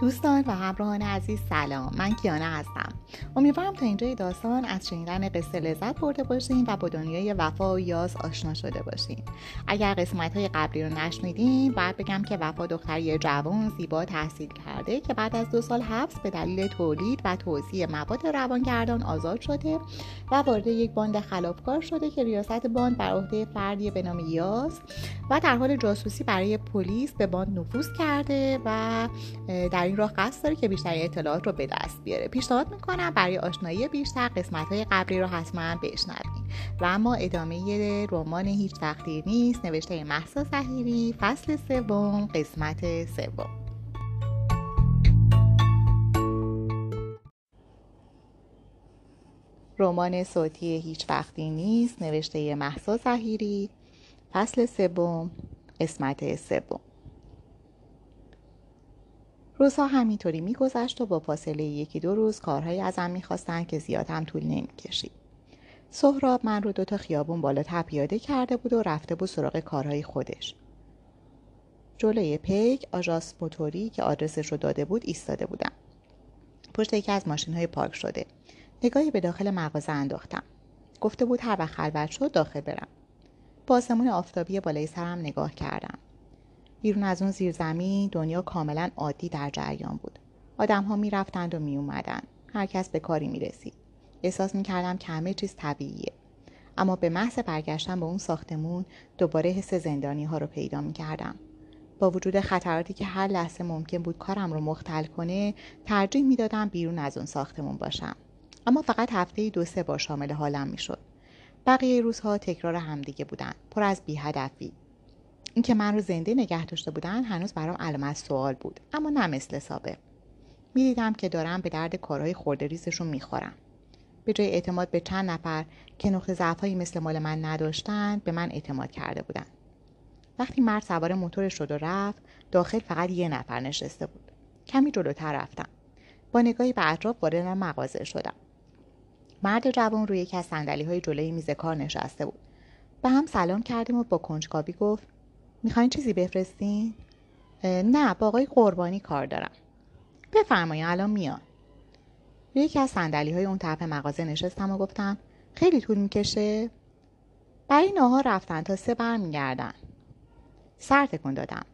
دوستان و همراهان عزیز سلام. من کیانه هستم. امیدوارم تا اینجای داستان از شنیدن قصه لذت برده باشین و با دنیای وفا و یاس آشنا شده باشین. اگر قسمت های قبلی رو نشنیدین باید بگم که وفا دختری جوان زیبا تحصیل کرده که بعد از دو سال حبس به دلیل تولید و توزیع مواد روانگردان آزاد شده و وارد یک باند خلافکار شده که ریاست باند بر عهده فردی به نام یاس و در حال جاسوسی برای پلیس به باند نفوذ کرده و در این راه قصد داره که بیشتر اطلاعات رو به دست بیاره. پیشنهاد می‌کنم برای آشنایی بیشتر قسمت های قبلی رو حتما بشنوید. و اما ادامه رمان هیچ تقدیر نیست نوشته محسا صحیری فصل سوم قسمت سوم. رمان صوتی هیچ وقتی نیست نوشته محسا زهیری فصل سوم قسمت سوم. روزها همینطوری میگذشت و با فاصله یکی دو روز کارهایی ازم می‌خواستن که زیاد هم طول نمی‌کشید. سهراب من رو دوتا خیابون بالا پیاده کرده بود و رفته بود سراغ کارهای خودش. جلوی پیک آژاس موتوری که آدرسش رو داده بود ایستاده بودم. پشت یکی از ماشین های پارک شده. نگاهی به داخل مغازه انداختم. گفته بود هر وقت خلوت شد داخل برم. با آسمون آفتابی بالای سرم نگاه کردم. بیرون از اون زیرزمین دنیا کاملا عادی در جریان بود آدم ها می رفتند و می اومدن. هر کس به کاری می رسید. احساس می کردم که همه چیز طبیعیه. اما به محض برگشتن به اون ساختمون دوباره حس زندانی ها رو پیدا می کردم. با وجود خطراتی که هر لحظه ممکن بود کارم رو مختل کنه ترجیح می‌دادم بیرون از اون ساختمون باشم اما فقط هفته دو سه بار شامل حالم می‌شد بقیه روزها تکرار همدیگه بودن پر از بیهدفی اینکه من رو زنده نگه داشته بودن هنوز برام علامت سوال بود اما نه مثل سابق می‌دیدم که دارم به درد کارهای خورده ریزشون می‌خورم. به جای اعتماد به چند نفر که نقطه ضعفهایی مثل مال من نداشتند به من اعتماد کرده بودند وقتی مرد سوار موتورش شد و رفت داخل فقط یه نفر نشسته بود. کمی جلوتر رفتم. با نگاهی به اطراف وارد مغازه شدم. مرد جوان روی یکی از صندلی های جلوی میز کار نشسته بود. به هم سلام کردیم و با کنجکاوی گفت می‌خواین چیزی بفرستین؟ نه با آقای قربانی کار دارم. بفرمایید الان میان. روی یکی از سندلی های اون طرف مغازه نشستم و گفتم خیلی طول می‌کشه؟ برای ناهار رفتن تا سه برمیگردن. سر تکون دادم.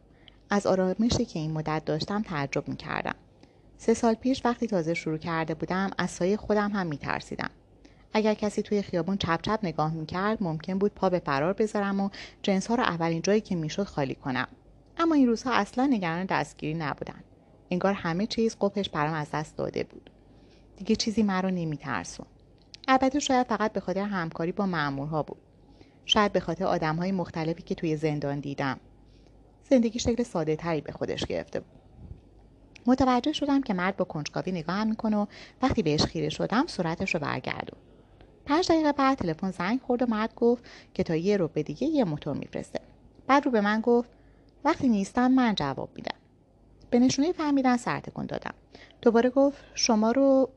از آرامشی که این مدت داشتم تعجب می‌کردم. سه سال پیش وقتی تازه شروع کرده بودم از سایه خودم هم میترسیدم. اگر کسی توی خیابون چپ چپ نگاه می‌کرد ممکن بود پا به فرار بذارم و جنس ها رو اولین جایی که می‌شد خالی کنم. اما این روزها اصلا نگران دستگیری نبودن. انگار همه چیز قپش برام از دست داده بود. دیگه چیزی مرا نمیترسون. البته شاید فقط به خاطر همکاری با مامورها بود. شاید به خاطر آدم های مختلفی که توی زندان دیدم. زندگی شکل ساده تری به خودش گرفته بود. متوجه شدم که مرد با کنجکاوی نگاهم می‌کنه و وقتی بهش خیره شدم صورتش رو برگردون. پنج دقیقه بعد تلفن زنگ خورد و مرد گفت که تا یه رو به دیگه یه موتور میفرسته. بعد رو به من گفت وقتی نیستم من جواب میدم. به نشونه فهمیدن سر تکون دادم. دوباره گفت شما رو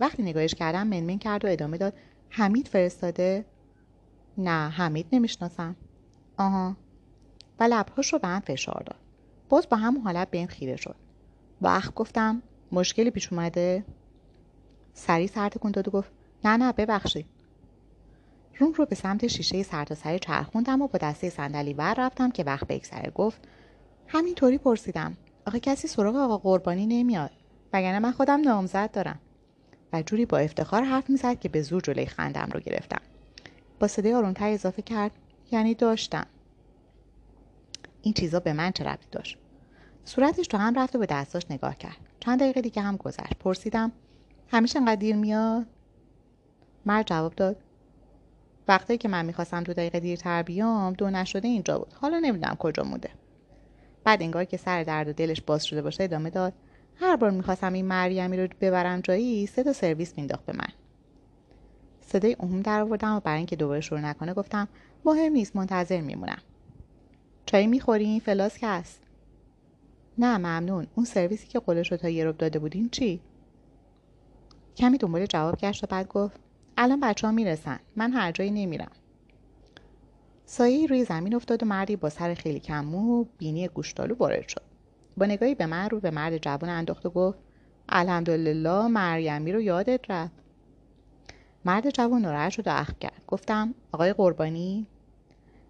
وقتی نگاهش کردم منمن کرد و ادامه داد حمید فرستاده؟ نه حمید نمی‌شناسم. آها. و لبهاش رو به هم فشار داد. باز با همون حالت به این خیره شد. وقت گفتم مشکلی پیش اومده؟ سریع سر تکون داد و گفت نه نه ببخشید. روم رو به سمت شیشه سرتاسری چرخوندم و با دسته صندلی ور رفتم که وقت بگذره گفت همینطوری پرسیدم. آخه کسی سراغ آقا قربانی نمیاد؟ وگرنه من خودم نامزد دارم. و جوری با افتخار حرف می‌زد که به زور جلوی خندم رو گرفتم. با صدای آرومتر اضافه کرد یعنی داشتم. این چیزا به من چه ربطی داشت؟ صورتش تو هم رفت و به دستاش نگاه کرد. چند دقیقه دیگه هم گذشت. پرسیدم همیشه انقدر دیر میاد؟ مرد جواب داد. وقتی که من می‌خواستم دو دقیقه دیرتر بیام دو نشده اینجا بود. حالا نمی‌دونم کجا موده بعد انگار که سر درد و دلش باز شده باشه ادامه داد. هر بار می‌خواستم این مریمی رو ببرم جایی سه تا سرویس مینداخت به من. صدای عموم در آوردم و برای اینکه دوباره شروع نکنه گفتم مهم نیست منتظر میمونم. چای می‌خورین فلاس هست نه ممنون. اون سرویسی که قولش رو تا یه داده بودین چی؟ کمی دنبال جواب گشت و بعد گفت الان بچه ها می‌رسن. من هر جایی نمیرم. سایه روی زمین افتاد و مردی با سر خیلی کم مو بینی گوشتالو وارد شد. با نگاهی به من رو به مرد جوان انداخت و گفت الحمدلله مریمی رو یادت رفت. مرد جوان ناراحت شد و اخ کرد. گفتم آقای قربانی؟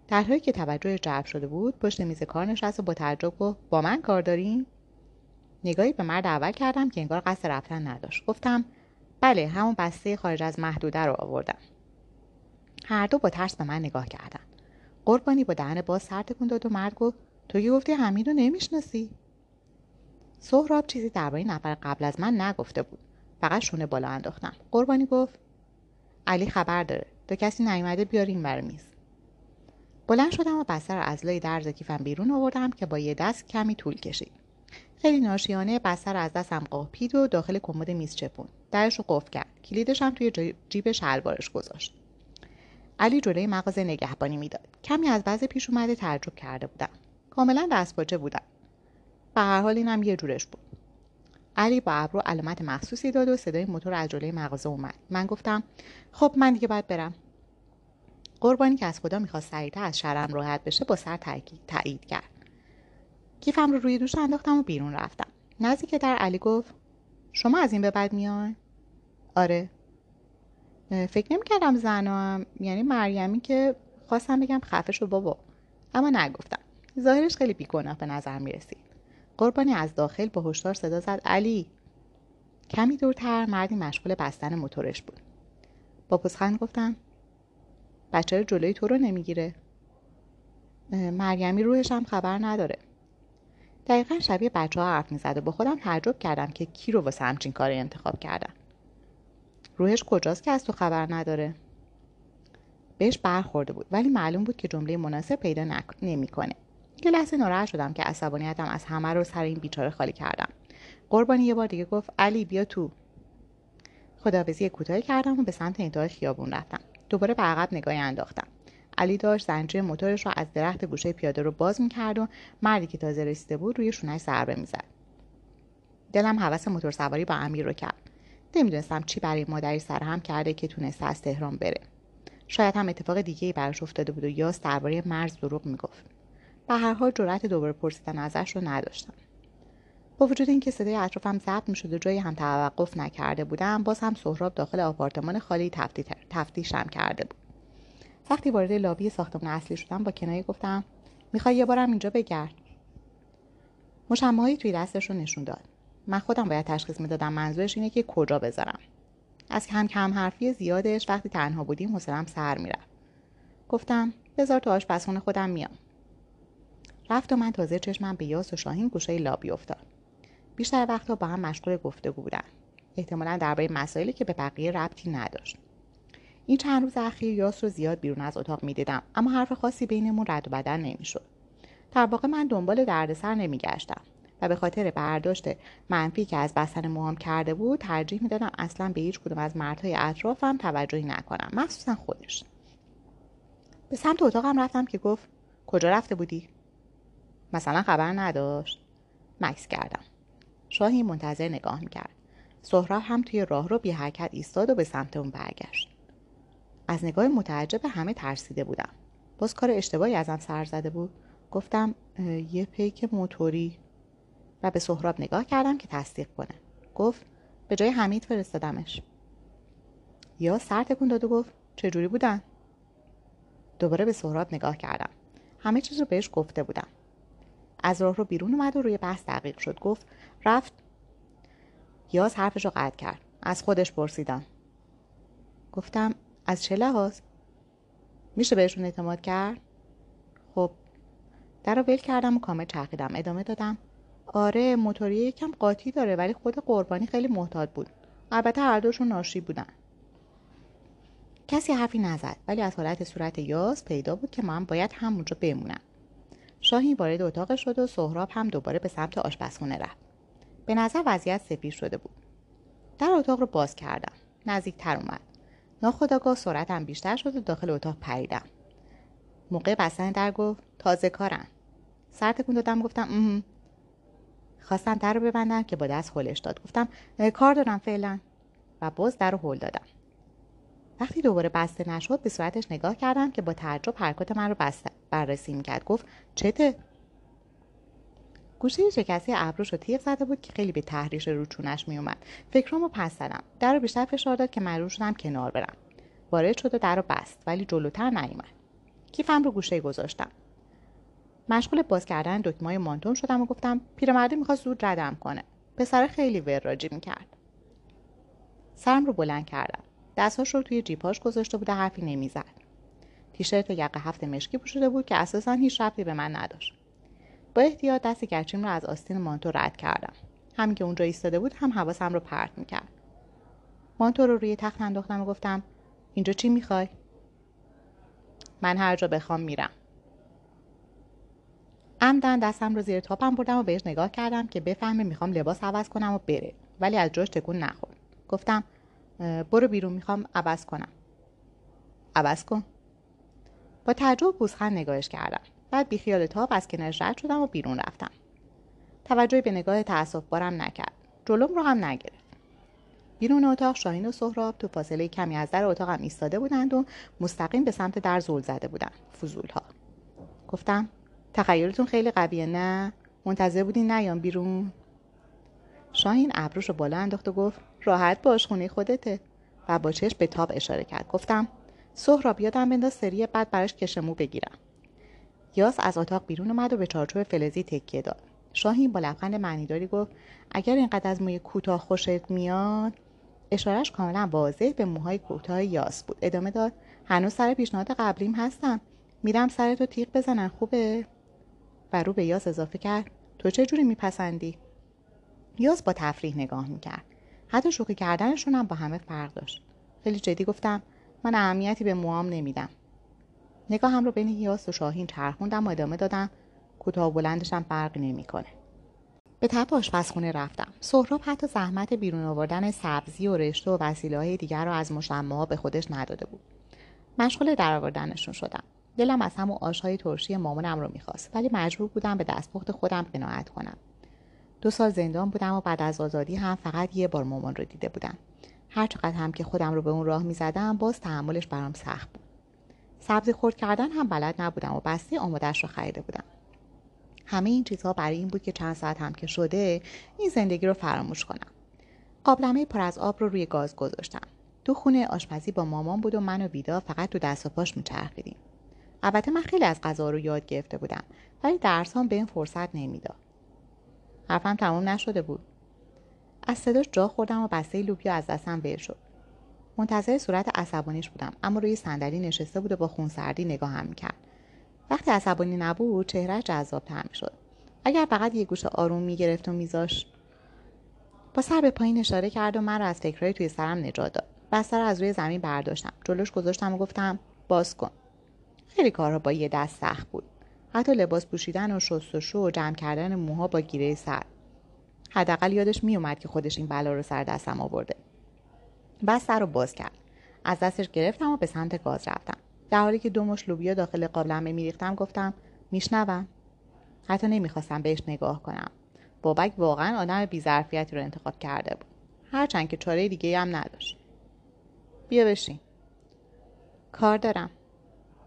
در حالی که توجه جلب شده بود پشت میز کار نشست و با تعجب گفت با من کار داریم نگاهی به مرد اول کردم که انگار قصد رفتن نداشت. گفتم بله همون بسته خارج از محدوده رو آوردم. هر دو با ترس به من نگاه کردن. قربانی با دهن باز سر تکون داد و مرد گفت تو که گفتی همین رو نمی‌شناسی؟ سهراب چیزی درباره نفر قبل از من نگفته بود. فقط شونه بالا انداختم. قربانی گفت علی خبر داره. تو کسی نیومده بیاریم بر میز. بلند شدم و بستر از لای درز کیفم بیرون آوردم که با یه دست کمی طول کشید. خیلی ناشیانه بستر از دستم قاپید و داخل کمد میز چپون. درش رو قفل کرد. کلیدش هم توی جیب شلوارش گذاشت. علی جلوی مغازه نگهبانی می‌داد. کمی از بعض پیش اومده تعجب کرده بودم. کاملا دستپاچه بودم. به هر حال اینم یه جورش بود. علی با ابرو علامت مخصوصی داد و صدای موتور از جلوی مغازه اومد. من گفتم خب من دیگه باید برم. قربانی که از خدا می‌خواست سریعتر از شرم راحت بشه با سر تایید کرد. کیفم رو روی دوش انداختم و بیرون رفتم. نزدیک در علی گفت شما از این به بعد میان آره. فکر نمی‌کردم زنم یعنی مریمی که خواستم بگم خفه شو بابا. اما نگفتم. ظاهرش خیلی بیگناه به نظر می‌رسید. قربانی از داخل با هشدار صدا زد علی. کمی دورتر مردی مشغول بستن موتورش بود. با پوزخند گفتم بچه جلوی تو رو نمی‌گیره. مریمی روحش هم خبر نداره. دقیقا شبیه بچه ها حرف می‌زد و با خودم تعجب کردم که کی رو واسه همچین کاری انتخاب کردم روحش کجاست که از تو خبر نداره؟ بهش برخورده بود. ولی معلوم بود که جمله مناسب پیدا نمی‌کنه. یه لحظه ناراحت شدم که عصبانیتم از همه رو سر این بیچاره خالی کردم. قربانی یه بار دیگه گفت علی بیا تو. خداحافظی کوتاهی کردم و به سمت انتهای خیابون رفتم. دوباره به عقب نگاهی انداختم. علی داشت زنجیره موتورش را از درخت گوشه پیاده رو باز می‌کرد و مردی که تازه رسیده بود روی شونش ضربه می‌زد دلم حوس موتور سواری با امیر رو کرد. نمی‌دونستم چی برای مادری سرهم کرده که تونسته از تهران بره. شاید هم اتفاق دیگه ای براش افتاده بود و یاس درباره مرز دروغ می‌گفت. به هر حال جرأت دوباره پرسیدن ازش رو نداشتم. با وجود اینکه صدای اطرافم ضبط می‌شد و جایی هم توقف نکرده بودم باز هم سهراب داخل آپارتمان خالی تفتیشم کرده بود. وقتی وارد لابی ساختمان اصلی شدم با کنایه گفتم می‌خوای یه بارم اینجا بگرد. مشمه توی دستش رو نشون داد. من خودم باید تشخیص می‌دادم منظورش اینه که کجا بذارم. از کم کم حرفی زیادش وقتی تنها بودیم حوصلم سر می‌رفت. گفتم بذار تو آشپزخونه خودم میام. رفت و من تازه چشمم به یاس و شاهین گوشه لابی افتاد. بیشتر وقتها با هم مشغول گفتگو بودن. احتمالا درباره مسائلی که به بقیه ربطی نداشت. این چند روز اخیر یاس رو زیاد بیرون از اتاق می‌دیدم اما حرف خاصی بینمون رد و بدن نمی‌شد. در واقع من دنبال دردسر نمیگشتم و به خاطر برداشت منفی که از بستن موهام کرده بود ترجیح می‌دادم اصلا به هیچ کدوم از مردهای اطرافم توجهی نکنم مخصوصا خودش. به سمت اتاقم رفتم که گفت کجا رفته بودی؟ مثلا خبر نداشت. مکس کردم. شاهی منتظر نگاه می‌کرد. سهراب هم توی راه رو بی حرکت ایستاد و به سمت اون برگشت. از نگاه متعجب همه ترسیده بودم. باز کار اشتباهی ازم سر زده بود. گفتم یه پیک موتوری. و به سهراب نگاه کردم که تصدیق کنه. گفت به جای حمید فرستادمش. یا سر تکون داد و گفت چجوری بودن؟ دوباره به سهراب نگاه کردم. همه چیز رو بهش گفته بودم. از راه رو بیرون اومد و روی بحث دقیق شد. گفت رفت. یاز حرفش رو قطع کرد. از خودش پرسیدم. گفتم از چه لحاظ؟ میشه بهشون اعتماد کرد؟ خب در رو ول کردم و کامل چرخیدم. ادامه دادم. آره موتوری یکم قاطی داره ولی خود قربانی خیلی محتاط بود. البته هر دوشون ناشی بودن. کسی حرفی نزد ولی از حالت صورت یاس پیدا بود که من باید همونجا بمونم. شاهی وارد اتاق شد و سهراب هم دوباره به سمت آشپزخونه رفت. به نظر وضعیت سفید شده بود. در اتاق رو باز کردم. نزدیکتر اومد. ناخداگاه سرعتم بیشتر شد و داخل اتاق پریدم. موقع بستن در گفت تازه کارم. سر تکون دادم گفتم خواستم در رو ببندم که با دست هلش داد. گفتم کار دارم فعلا. و باز در رو هل دادم. وقتی دوباره بسته نشد به صورتش نگاه کردم که با تعجب حرکات من رو بررسی می‌کرد. گفت چته؟ گوشه شکسته ابروش رو تیغ زده بود که خیلی به تحریش روچونش میومد فکرامو پس زدم. در رو بیشتر فشار داد که مجبور شدم کنار برم. وارد شد و در رو بست ولی جلوتر نیومد. کیفم رو گوشه گذاشتم. مشغول باز کردن دکمه مانتون شدم و گفتم پیرمرده می‌خواست زود ردم کنه. پسر خیلی وراجی می‌کرد. سرم رو بلند کردم. دستهاش رو توی جیپاش گذاشته بود و حرفی نمی‌زد. تیشرت یقه هفت مشکی پوشیده بود که اساسا هیچ ربطی به من نداشت. با احتیاط دست گچیم رو از آستین مانتو رد کردم. همین که اونجا ایستاده بود هم حواسم رو پرت می‌کرد. مانتو رو روی تخت انداختم و گفتم اینجا چی می‌خوای؟ من هر جا بخوام میرم. عمدن دستم رو زیر تاپم بردم و بهش نگاه کردم که بفهمه می‌خوام لباس عوض کنم و بره. ولی از جاش تکون نخورد. گفتم برو بیرون می‌خوام عوض کنم. عوض کن. با تعجب پوزخند نگاهش کردم. بعد بیخیال تاب از کنارش رد شدم و بیرون رفتم. توجهی به نگاه تأسف بارم نکرد. جلوم رو هم نگرفت. بیرون اتاق شاهین و سهراب تو فاصله کمی از در اتاقم ایستاده بودند و مستقیم به سمت در زل زده بودند. فضول ها گفتم تخیلتون خیلی قویه نه؟ منتظر بودین نیام بیرون؟ شاهین ابروش رو بالا انداخت و گفت راحت باش خونه خودته. و با چشم به تاب اشاره کرد. گفتم سهراب یادم بنداز سری بعد براش کشمو بگیرم. یاس از اتاق بیرون اومد و به چارچوب فلزی تکیه داد. شاهین با لبخند معنیداری گفت اگر اینقدر از موی کوتاه خوشت میاد؟ اشارش کاملا واضح به موهای کوتاه یاس بود. ادامه داد هنوز سر پیشنهاد قبلیم هستم. میرم سرتو تیغ بزنن خوبه؟ و رو به یاس اضافه کرد تو چه جوری میپسندی؟ یاس با تفریح نگاه می‌کرد. حتی شوخی کردنشون هم با همه فرق داشت. خیلی جدی گفتم من اهمیتی به موام نمیدم. نگاهم رو بین یاس و شاهین چرخوندم و ادامه دادم کوتاه بلندشم فرقی نمی‌کنه. به تپ آشپزخونه رفتم. سهراب حتی زحمت بیرون آوردن سبزی و رشته و وسیله های دیگر رو از مشمه ها به خودش نداده بود. مشغول درآوردنشون شدم. دلم از همون آشهای ترشی مامانم رو می‌خواست ولی مجبور بودم به دستپخت خودم قناعت کنم. دو سال زندان بودم و بعد از آزادی هم فقط یه بار مامان رو دیده بودم. هر چقدر هم که خودم رو به اون راه می‌زدم باز تحملش برام سخت بود. سبزی خورد کردن هم بلد نبودم و بسته آمادهش رو خریده بودم. همه این چیزها برای این بود که چند ساعت هم که شده این زندگی رو فراموش کنم. قابلمه پر از آب رو روی گاز گذاشتم. تو خونه آشپزی با مامان بود و من و ویدا فقط تو دست و پاش میچرخیدیم. البته من خیلی از غذا رو یاد گرفته بودم ولی درس هم به این فرصت نمی‌داد. حرفم تمام نشده بود. از صداش جا خوردم و بسته لوبیا از دستم ول شد. منتظر صورت عصبانیش بودم اما روی صندلی نشسته بود و با خونسردی نگاهم می‌کرد. وقتی عصبانی نبود چهره جذابتر می‌شد. اگر فقط یه گوش آروم می‌گرفت و میذاش. با سر به پایین اشاره کرد و من را از فکرهای توی سرم نجات داد. بستر از روی زمین برداشتم. جلوش گذاشتم و گفتم باز کن. خیلی کارها با یه دست سخت بود. حتی لباس پوشیدن و شستشو و جمع کردن موها با گیره سر. حداقل یادش میومد که خودش این بلا رو سر دستم آورده. بس سر رو باز کرد. از دستش گرفتم و به سمت گاز رفتم. در حالی که دو مش لوبیا داخل قابلمه میریختم گفتم میشنوم حتی نمی‌خواستم بهش نگاه کنم. بابک واقعا آدم بیظرفیتی رو انتخاب کرده بود. هرچند که چاره دیگه هم نداشت. بیا بشین. کار دارم.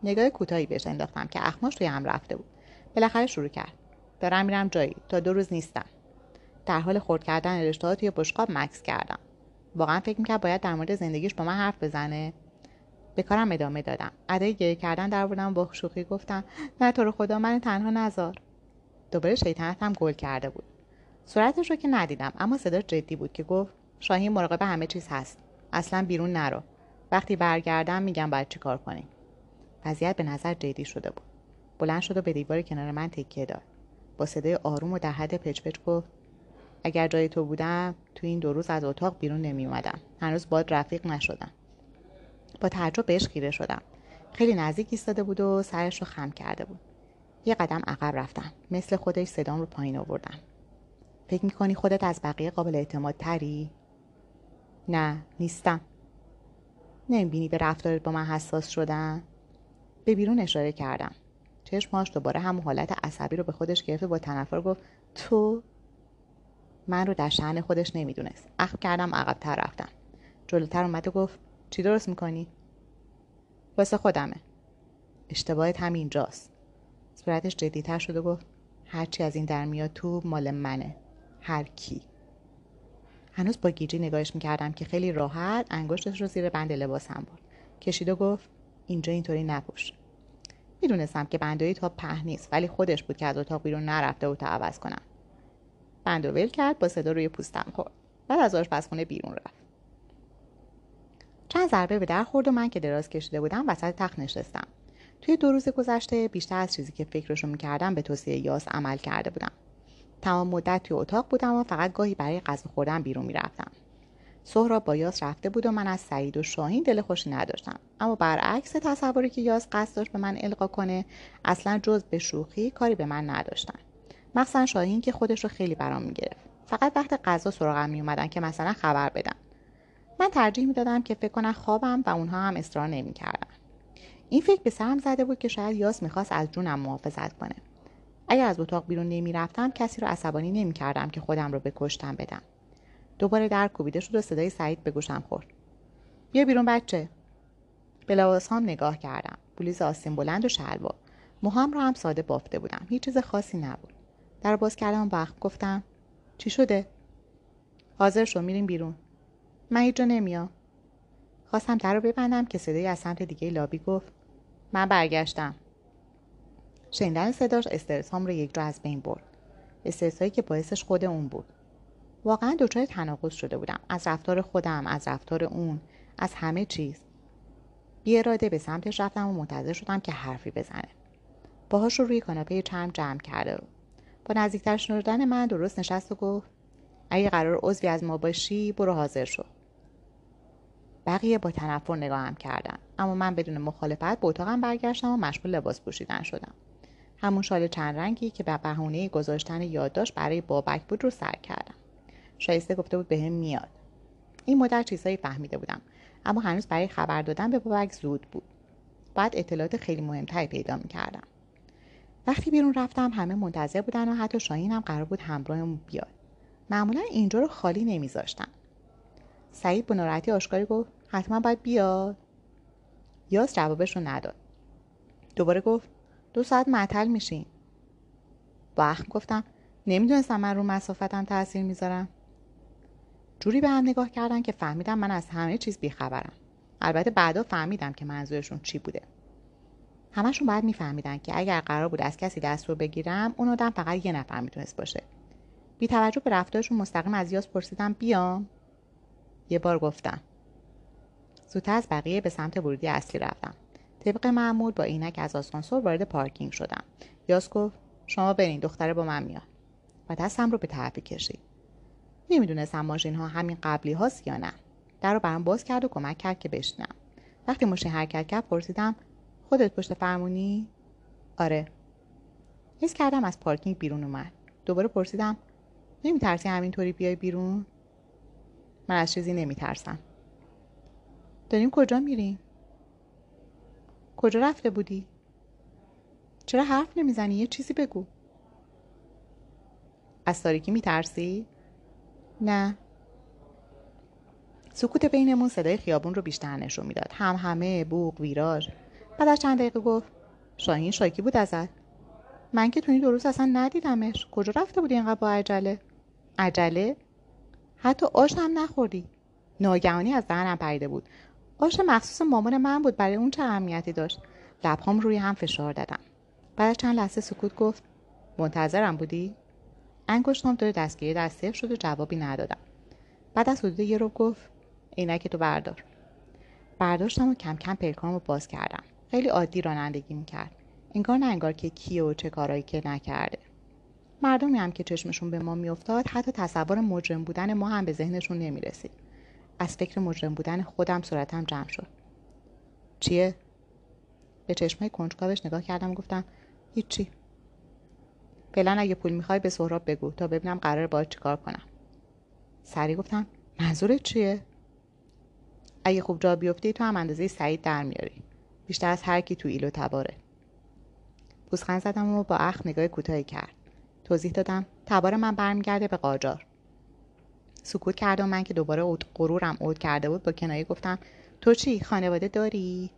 نگاه کوتاهی بهش انداختم که اخماش روی هم رفته بود. بالاخره شروع کرد. دارم میرم جایی. تا دو روز نیستم. در حال خورد کردن رشته توی بشقاب مکس کردم. واقعا فکر می‌کرد باید در مورد زندگیش با من حرف بزنه. به کارم ادامه دادم. ادای گریه کردن در بودم با شوخی گفتم نه تو رو خدا من تنها نزار. دوباره شیطنتم گل کرده بود. صورتش رو که ندیدم اما صدا جدی بود که گفت شاهین مراقب همه چیز هست. اصلا بیرون نرو. وقتی برگردم میگم باید چی کار کنیم. وضعیت به نظر جدی شده بود. بلند شد و به دیوار کنار من تکیه داد. با صدای آروم و در حد پچ پچ گفت اگر جای تو بودم تو این دو روز از اتاق بیرون نمی اومدم هنوز باد رفیق نشدم. با تعجب بهش خیره شدم. خیلی نزدیک ایستاده بود و سرش رو خم کرده بود. یه قدم عقب رفتم. مثل خودش صدام رو پایین آوردم. فکر می‌کنی خودت از بقیه قابل اعتماد تری؟ نه نیستم. نمی‌بینی به رفتارت با من حساس شدن؟ به بیرون اشاره کردم. چشماش دوباره همون حالت عصبی رو به خودش گرفته با تنفر گفت تو من رو در شهن خودش نمی‌دونست. اخم کردم عقبتر رفتم. جلوتر اومد و گفت چی درست می‌کنی؟ واسه خودمه. اشتباهت همینجاست صورتش جدیتر شد و گفت هرچی از این در میاد تو مال منه. هر کی. هنوز با گیجی نگاهش می‌کردم که خیلی راحت انگشتش رو زیر بند لباسم برد. کشید و گفت اینجا اینطوری نپوش. می‌دونستم که بندایی تا په نیست ولی خودش بود که از اتاق بیرون نرفته و تا عوض کنم. بند ول کرد با صدا روی پوستم خورد. بعد از آشپزخونه بیرون رفت. چند ضربه به در خورد و من که دراز کشیده بودم وسط تخت نشستم. توی دو روز گذشته بیشتر از چیزی که فکرشو می‌کردم به توصیه یاس عمل کرده بودم. تمام مدت توی اتاق بودم و فقط گاهی برای غذا خوردن بیرون می‌رفتم. سهراب با یاس رفته بود و من از سعید و شاهین دل خوشی نداشتم. اما برعکس تصوری که یاس قصد داشت به من القا کنه اصلا جز به شوخی کاری به من نداشتن. مخصوصا شاهین که خودش رو خیلی برام می‌گرفت. فقط وقت غذا سراغم میومدن که مثلا خبر بدن من ترجیح می‌دادم که فکر کنن خوابم و اونها هم اصرار نمی‌کردن. این فکر به سرم زده بود که شاید یاس می‌خواست از جونم محافظت کنه. اگر از اتاق بیرون نمی‌رفتم کسی رو عصبانی نمی‌کردم که خودم رو به کشتن بدم. دوباره در کوبیده شد و صدای سعید به گوشم خورد. بیا بیرون بچه. به لباسهام نگاه کردم. بلیز آستین بلند و شلوار. موهام رو هم ساده بافته بودم. هیچ چیز خاصی نبود. در باز کردم وقت گفتم چی شده؟ حاضر شو میریم بیرون. من هیچ جا نمیام. خواستم در رو ببندم که صدای از سمت دیگه لابی گفت من برگشتم. شنیدن صداش استرسام رو یک جا از بین برد. استرسایی که باعثش خود اون بود. واقعا دچار تناقض شده بودم. از رفتار خودم از رفتار اون از همه چیز. بی اراده به سمتش رفتم و منتظر شدم که حرفی بزنه. باهاش رو روی کاناپه چرم جمع کرده با نزدیکتر شدن من درست نشست و گفت اگه قرار عضوی از ما باشی برو حاضر شو. بقیه با تنفر نگاهم کردن اما من بدون مخالفت به اتاقم برگشتم و مشغول لباس پوشیدن شدم. همون شال چند رنگی که به بهونه گذاشتن یادداشت برای بابک بود رو سر کردم. شایسته گفته بود بهم میاد. این مدت چیزهایی فهمیده بودم اما هنوز برای خبر دادن به بابک زود بود. بعد اطلاعات خیلی مهمتری پیدا می‌کردم. وقتی بیرون رفتم همه منتظر بودن و حتی شاهین هم قرار بود همراهمون بیاد. معمولا اینجا رو خالی نمیذاشتن. سعید با ناراحتی آشکاری گفت حتما باید بیاد. یاس جوابش رو نداد. دوباره گفت دو ساعت معطل میشین. با گفتم نمی‌دونستم من رو مسافتم تاثیر می‌ذارم. جوری به هم نگاه کردن که فهمیدم من از همه چیز بیخبرم. البته بعدا فهمیدم که منظورشون چی بوده. همشون باید میفهمیدن که اگر قرار بود از کسی دست رو بگیرم اون آدم فقط یه نفر می‌تونست باشه. بی توجه به رفتارشون مستقیم از یاس پرسیدم بیام یه بار گفتم. زودتر از بقیه به سمت ورودی اصلی رفتم. طبق معمول با عینک از آسانسور وارد پارکینگ شدم. یاس گفت شما برین دختره با من میاد. و دستم رو به طرفی کشید. نمی‌دونستم ماشین ها همین قبلی هاست یا نه. در رو برام باز کرد و کمک کرد که بشنم وقتی ماشین حرکت کرد پرسیدم خودت پشت فرمونی؟ آره. حس کردم از پارکینگ بیرون اومد. دوباره پرسیدم نمیترسی همینطوری بیای بیرون؟ من از چیزی نمیترسم. داریم کجا میریم؟ کجا رفته بودی؟ چرا حرف نمی‌زنی؟ یه چیزی بگو. از تاریکی میترسی؟ نه. سکوت بینمون صدای خیابون رو بیشتر نشون می‌داد. هم همه بوق ویراژ. بعد از چند دقیقه گفت شاهین شاکی بود ازت. من که تو این درست اصلا ندیدمش. کجا رفته بودی اینقدر با عجله؟ عجله؟ حتی آش هم نخوردی. ناگهانی از دهنم پریده بود. آش مخصوص مامان من بود. برای اون چه اهمیتی داشت؟ لبهام روی هم فشار دادم بعد از چند لحظه سکوت گفت منتظرم بودی؟ انگشتام دور دستگیری در صفر شد و جوابی ندادم. بعد از حدود یه رو گفت عینک تو بردار. برداشتم و کم کم پلکامو باز کردم. خیلی عادی رانندگی می‌کرد. انگار نه انگار که کیه و چه کارایی که نکرده. مردمی هم که چشمشون به ما میافتاد حتی تصور مجرم بودن ما هم به ذهنشون نمی‌رسید. از فکر مجرم بودن خودم صورتم جمع شد. چیه؟ به چشمای کنجکاوش نگاه کردم و گفتم هیچی. فعلا اگه پول می‌خوای به سهراب بگو تا ببینم قرار باید چیکار کنم. سری گفتم منظورت چیه؟ اگه خوب جا بیفتی تو هم اندازه سعید در میاری. بیشتر از هر کی تو ایلو تباره. پوزخند زدم و با اخ نگاه کوتاهی کرد. توضیح دادم تبار من برمیگرده به قاجار. سکوت کرد و من که دوباره غرورم عود کرده بود با کنایه گفتم تو چی خانواده داری؟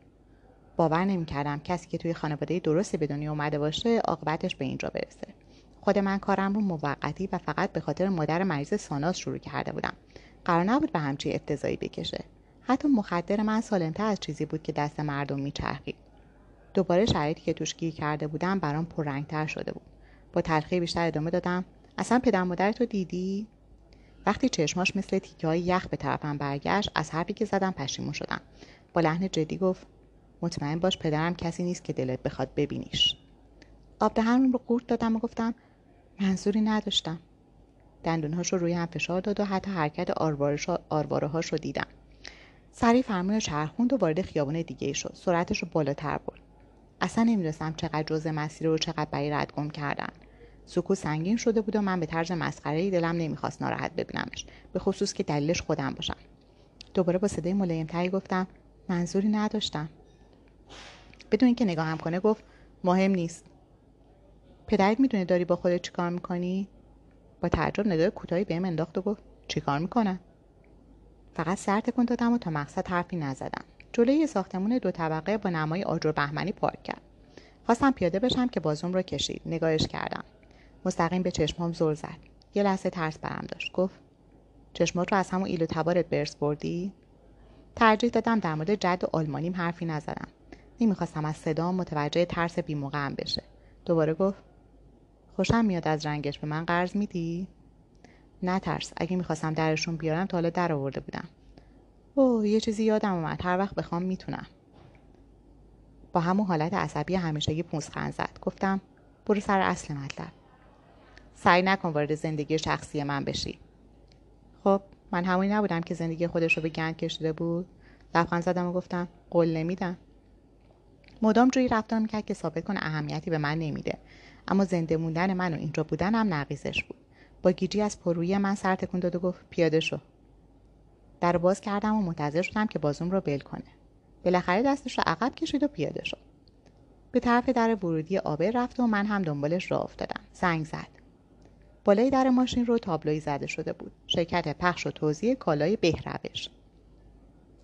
باور نمی‌کردم کسی که توی خانواده درستی به دنیا اومده باشه عاقبتش به اینجا برسه. خود من کارم رو موقتی و فقط به خاطر مادر مریض ساناز شروع کرده بودم. قرار نبود به همچی افتضایی بکشه. حتی مخدر من سالمتر از چیزی بود که دست مردم میچرخید. دوباره شرایطی که توش گیر کرده بودم برام پررنگتر شده بود. با تلخی بیشتر ادامه دادم. اصلا پدر مادرتو دیدی؟ وقتی چشماش مثل تیکه های یخ به طرفم برگشت از حرفی که زدم پشیمون شدم. با لحن جدی گفت مطمئن باش پدرم کسی نیست که دلت بخواد ببینیش. آب دهنم رو قورت دادم و گفتم منظوری نداشتم. دندونهاش رو روی هم فشار داد و حتی حرکت آرواره هاش رو دیدم. سریع فرمون چرخوند و وارد خیابون دیگه شد. سرعتش رو بالاتر برد. اصلا نمی‌دونستم چقدر جزء مسیر رو چقدر برای ردگم کردن. سکوت سنگین شده بود و من به طرز مسخره دلم نمی‌خواست ناراحت ببینمش به خصوص که دلیلش خودم باشم. دوباره با صدای ملایمتری گفتم منظوری نداشتم. بدون اینکه نگاهم کنه گفت مهم نیست. پدرت می‌دونه داری با خودت چیکار می‌کنی؟ با تعجب ندای کوتاهی بهم انداخت و گفت چیکار می‌کنم؟ فقط سر تکون دادم و تا مقصد حرفی نزدم. جلوی ساختمون دو طبقه با نمای آجر بهمنی پارک کرد. خواستم پیاده بشم که بازوم رو کشید. نگاهش کردم. مستقیم به چشمام زل زد. یه لحظه ترس برم داشت. گفت چشمات رو از همون ایلو تبارت برس بردی؟ ترجیح دادم در مورد جد و آلمانیم حرفی نزدم. نمی‌خواستم از صدام متوجه ترس بیموقعم بشه. دوباره گفت خوشم میاد از رنگش به من قرض میدی؟ نترس. اگه می‌خواستم درشون بیارم تا حالا در آورده بودم. اوه یه چیزی یادم اومد. هر وقت بخوام می‌تونم. با همون حالت عصبی همیشگی پوزخند زد. گفتم برو سر اصل مطلب. سعی نکن وارد زندگی شخصی من بشی. خب من همونی نبودم که زندگی خودش رو به گند کشیده بود. لبخند زدم و گفتم قول نمیدم. مدام جویی رفتار می‌کرد که ثابت کنه اهمیتی به من نمیده. اما زنده موندن من و اینجا بودنم نقیزش بود. با گیجی از پروی من سر تکون داد و گفت پیاده شو. در باز کردم و منتظر شدم که بازوم رو بل کنه. بالاخره دستش رو عقب کشید و پیاده شد. به طرف در ورودی آبر رفت و من هم دنبالش را افتادم. زنگ زد. بالای در ماشین رو تابلوی زده شده بود. شرکت پخش و توزیع کالای بهروش.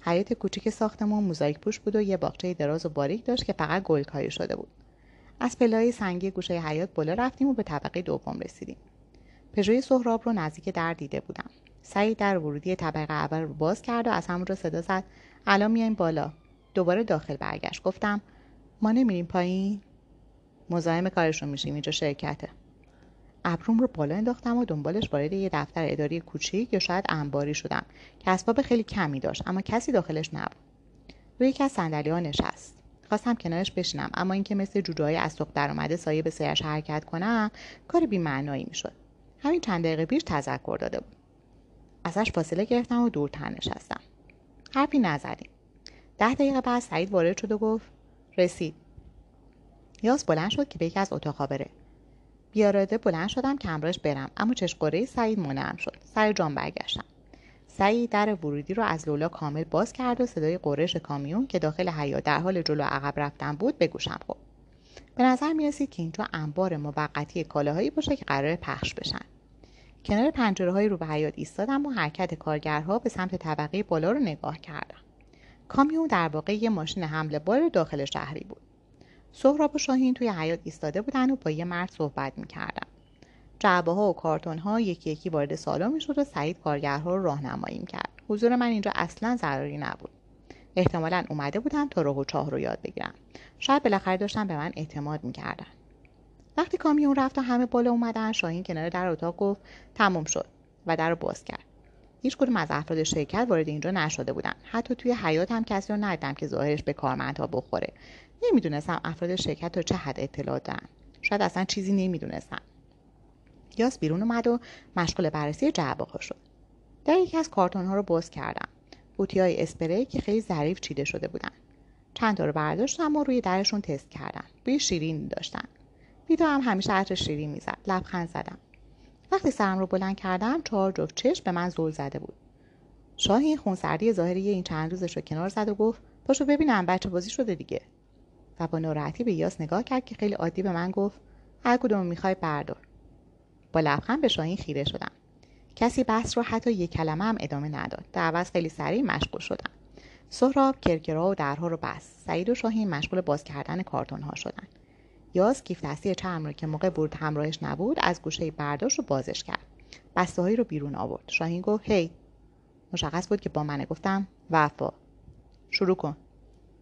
حیات کوچیک ساختمون موزاییک پوش بود و یه باغچه دراز و باریک داشت که فقط گلکاری شده بود. از پلای سنگی گوشه حیات بالا رفتیم و به طبقه دوم رسیدیم. پژوی سهراب رو نزدیک در دیده بودم. سعید در ورودی طبقه اول رو باز کرد و از همون رو صدا زد. الان میایم بالا. دوباره داخل برگشت. گفتم ما نمیریم پایین. مزاحم کارشون میشیم. اینجا شرکته. ابروم رو بالا انداختم و دنبالش وارد یه دفتر اداری کوچیک یا شاید انباری شدم. که اسباب خیلی کمی داشت اما کسی داخلش نبود. روی یکی از صندلی ها نشست. خواستم کنارش بشینم اما اینکه مثل جوجههای از سوق درآمده سایه به سرش حرکت کنم کار بیمعنایی می‌شد. همین چند دقیقه پیش تذکر داده بود. ازش فاصله گرفتم و دورتر نشستم. حرفی نزدیم. ده دقیقه بعد سعید وارد شد و گفت رسید. یاس بلند شد که به یکی از اتاقها بره. بیاراده بلند شدم که همراهش برم اما چشقاره سعید منعم شد. سر جان برگشتم. سعید در ورودی رو از لولا کامل باز کرد و صدای قرش کامیون که داخل حیات در حال جلو عقب رفتن بود به گوشم خورد. به نظر می‌رسید که اینجا انبار موقتی کالاهایی باشه که قرار پخش بشن. کنار پنجره های رو به حیات ایستادم و حرکت کارگرها به سمت طبقه بالا رو نگاه کردم. کامیون در واقع یه ماشین حمله بار داخل شهری بود. سهراب و شاهین توی حیات ایستاده بودن و با یه مرد صحبت می‌کردن. جعبه ها و کارتون ها یکی یکی وارد سالن می‌شد و سعید کارگرها رو راهنمایی می‌کرد حضور من اینجا اصلا ضروری نبود. احتمالا اومده بودم تا راه و چاه رو یاد بگیرم. شاید بالاخره داشتن به من اعتماد می‌کردن. وقتی کامیون رفت و همه بالا اومدن شاهین کنار در اتاق گفت تموم شد و در باز کرد. هیچ کدوم از افراد شرکت وارد اینجا نشده بودن. حتی توی حیات هم کسی رو ندیدم که ظاهرش به کارمندها بخوره. نمی‌دونستم افراد شرکت تا چه حد اطلاع دارن شاید اصلا چیزی نمی‌دونستم یاس بیرون اومد و مشغول بررسی جعبه ها شد. در یکی از کارتون ها رو باز کردم. بوتی های اسپری که خیلی ظریف چیده شده بودن. چند تا رو برداشتم و روی درشون تست کردم بوی شیرین داشتن. بیدا هم همیشه عطر شیرین می‌زد. لبخند زدم. وقتی سرم رو بلند کردم چهار جفت چشم به من زل زده بود. شاهین خونسردی ظاهری این چند روزش رو کنار زد و گفت پاشو ببینم بچه بازی شده دیگه. و با ناراحتی به یاس نگاه کرد که خیلی عادی به من گفت هر کدوم می‌خوای بردار. با لبخند به شاهین خیره شدم. کسی بحث رو حتی یک کلمه هم ادامه نداد. در عوض خیلی سریع مشغول شدم. سهراب کرکرا و درها رو بست. سعید و شاهین مشغول باز کردن کارتون ها شدن. یاز کیف دستی چرم رو که موقع برد همراهش نبود از گوشه برداشت و بازش کرد. بسته هایی رو بیرون آورد. شاهین گفت هی مشخص بود که با منه. گفتم وفا. شروع کن.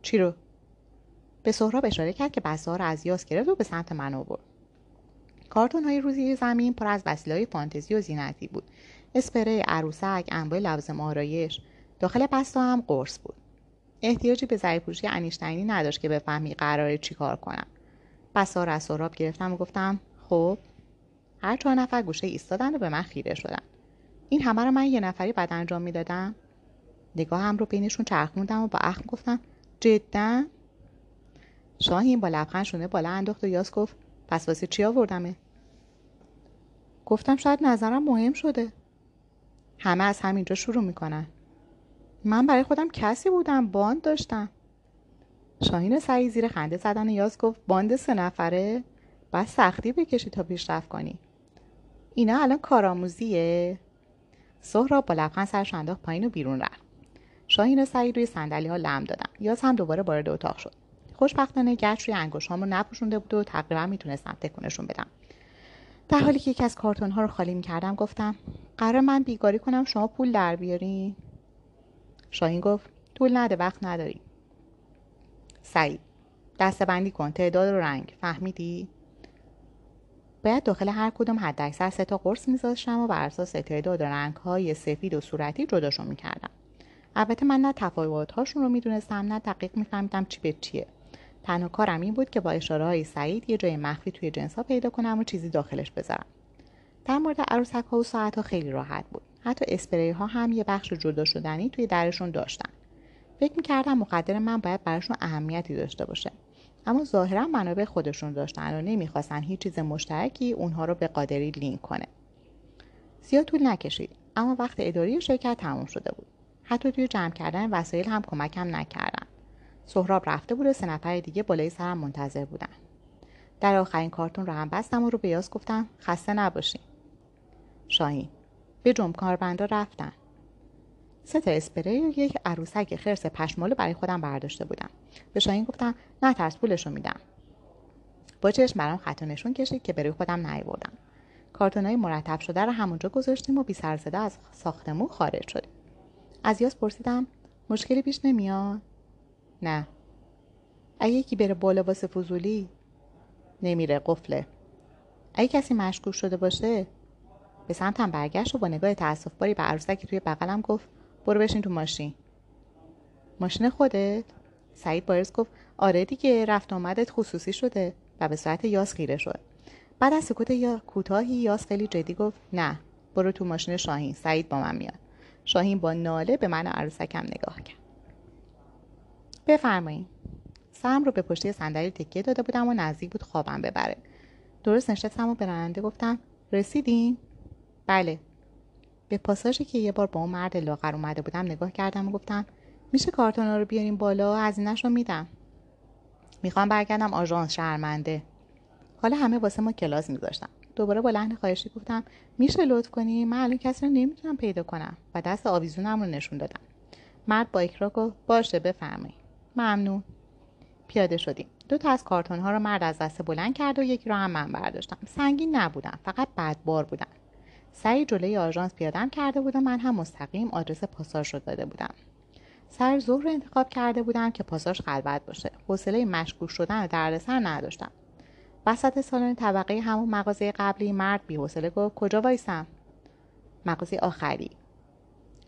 چی رو؟ به سهراب اشاره کرد که بسته رو از یاس گرفت و به سمت من آورد. کارتون های روزی زمین پر از وسیله های فانتزی و زینتی بود. اسپری عروسک انواع لوازم آرایش داخل بسته هم قرص بود. احتیاجی به ظریف‌پوشی انیشتینی نداشت که بفهمی قراره چیکار کنم. بسا را از سهراب گرفتم و گفتم خب هر چهار نفر گوشه ایستادن و به من خیره شدن. این همه رو من یه نفری بعد انجام می‌دادم. نگاهم رو بینشون چرخوندم و با اخم گفتم جدا؟ شاهین با لبخند شونه بالا انداخت و یاس گفت پس واسه چی آوردمه؟ گفتم شاید نظرم مهم شده. همه از همینجا شروع می‌کنن. من برای خودم کسی بودم باند داشتم. شاهین سعی زیر خنده زدن یاز گفت باند سه نفره؟ باید سختی بکشی تا پیشرفت کنی. اینا الان کارآموزیه؟ سهراب با لبخند سرش انداخت پایین و بیرون رفت. شاهین و سعید روی صندلی ها لم دادم یاز هم دوباره وارد اتاق شد. خوشبختانه گچ روی انگشتام رو نپوشونده بود و تقریبا می‌تونستم تکونشون بدم. در حالی که یکی از کارتون ها رو خالی می‌کردم گفتم قرار من بیگاری کنم شما پول در بیاری شاهین گفت طول نده وقت نداری سعید. دسته بندی کن تعداد و رنگ. فهمیدی؟ باید داخل هر کدوم حد اکثر سه تا قرص میذاشتم و بر اساس تعداد رنگ های سفید و صورتی جداشون می‌کردم. البته من نه تفاوت هاشون رو می‌دونستم نه دقیق میفهمیدم چی به چیه. تنها کارم این بود که با اشاره های سعید یه جای مخفی توی جنس ها پیدا کنم و چیزی داخلش بذارم. در مورد عروسک ها و ساعت ها خیلی راحت بود. حتی اسپری ها هم یه بخش جدا شدنی توی درشون داشتن. فکر می‌کردم مقدر من باید براشون اهمیتی داشته باشه. اما ظاهرا منابع خودشون داشتن و نمی‌خواستن هیچ چیز مشترکی اونها رو به قادری لینک کنه. زیاد طول نکشید اما وقت اداری شرکت تموم شده بود. حتی توی جمع کردن وسایل هم کمکم نکردن. سهراب رفته بود و سه نفر دیگه بالای سرم منتظر بودن. در آخرین کارتون رو هم بستم و رو بیاز گفتم خسته نباشین. شاهین به جمع کاربندا رفتن. سه تا اسپری و یک عروسک خرس پشمالو برای خودم برداشته بودم. به شاهین گفتم نه ترس پولش رو میدم. با چشم برام خط نشون کشید که بروی خودم نیاوردم. های مرتب شده رو همونجا گذاشتیم و بی سرزده از ساختمون خارج شدیم. از یاس پرسیدم مشکلی پیش نمیاد؟ نه. اگه یکی بره بالا واسه فضولی؟ نمیره قفله. اگه کسی مشکوک شده باشه؟ به سمتم برگشت و با نگاه تأسف باری به عروسکی توی بغلم گفت برو بشین تو ماشین. ماشین خودت؟ سعید بارز گفت آره دیگه رفت آمدت خصوصی شده و به صورت یاس خیره شد. بعد از سکوت یا کوتاهی یاس خیلی جدی گفت نه برو تو ماشین شاهین سعید با من میاد. شاهین با ناله به من عروسکم نگاه کرد. بفرمایید سم رو به پشتی صندلی تکیه داده بودم و نزدیک بود خوابم ببره. درست نشستم و به راننده گفتم رسیدیم بله. به پاساژی که یه بار با اون مرد لاغر اومده بودم نگاه کردم و گفتم میشه کارتونا رو بیاریم بالا؟ هزینهش رو میدم. می‌خوام برگردم آژانس شرمنده. حالا همه واسه ما کلاس میذاشتم دوباره با لحن خواهشی گفتم میشه لطف کنی؟ من الان کسی رو نمی‌تونم پیدا کنم و دست آویزونم رو نشون دادم. مرد با اکرا گفت باشه بفرمایید ممنون. پیاده شدیم. دو تا از کارتون ها رو مرد از دست بلند کرد و یکی رو هم من برداشتم. سنگین نبودم فقط بدبار بودم. سعی جلوی آژانس پیادم کرده بود و من هم مستقیم آدرس پاساژ رو داده بودم. سر ظهر انتخاب کرده بودم که پاساژ خلوت باشه. حوصله مشکوک شدن و دردسر نداشتم. وسط سالن طبقه همون مغازه قبلی مرد بیحوصله گفت کجا وایسم؟ مغازه آخری.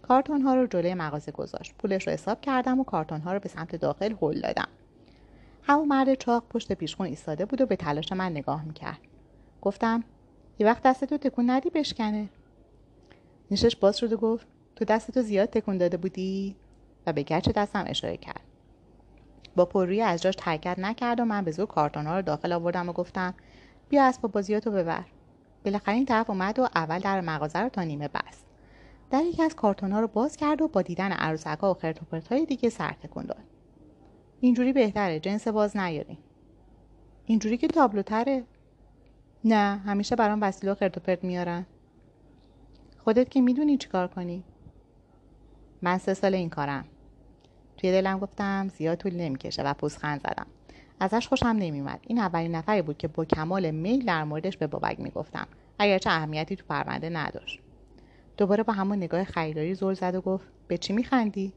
کارتون ها رو جلوی مغازه گذاشت. پولش رو حساب کردم و کارتون ها رو به سمت داخل هل دادم. همون مرد چاق پشت پیشخون ایستاده بود و به تلاش من نگاه می‌کرد. گفتم یه وقت دستتو تکون ندی بشکنه. نیشش باز شد و گفت تو دستتو زیاد تکون داده بودی؟ و به گچ دستم اشاره کرد. با پررویی از جاش حرکت نکرد و من به زور کارتون ها رو داخل آوردم و گفتم بیا اسباب بازیاتو ببر. بالاخره این طرف اومد و اول در مغازه رو تا نیمه بست در یکی از کارتون ها رو باز کرد و با دیدن عروسک ها و خرت های دیگه سر تکون داد. اینجوری بهتره جنس باز نیاریم. اینجوری که تابلوتره. نه همیشه برام وسیله و خرت و پرت میارن. خودت که می‌دونی چیکار کنی. من سه سال این کارم. توی دلم گفتم زیاد طول نمی‌کشه و پوزخند زدم. ازش خوشم نمیومد این اولین نفری بود که با کمال میل در موردش به بابک می‌گفتم. اگرچه اهمیتی تو پرونده نداشت. دوباره با همون نگاه خریداری زل زد و گفت به چی میخندی؟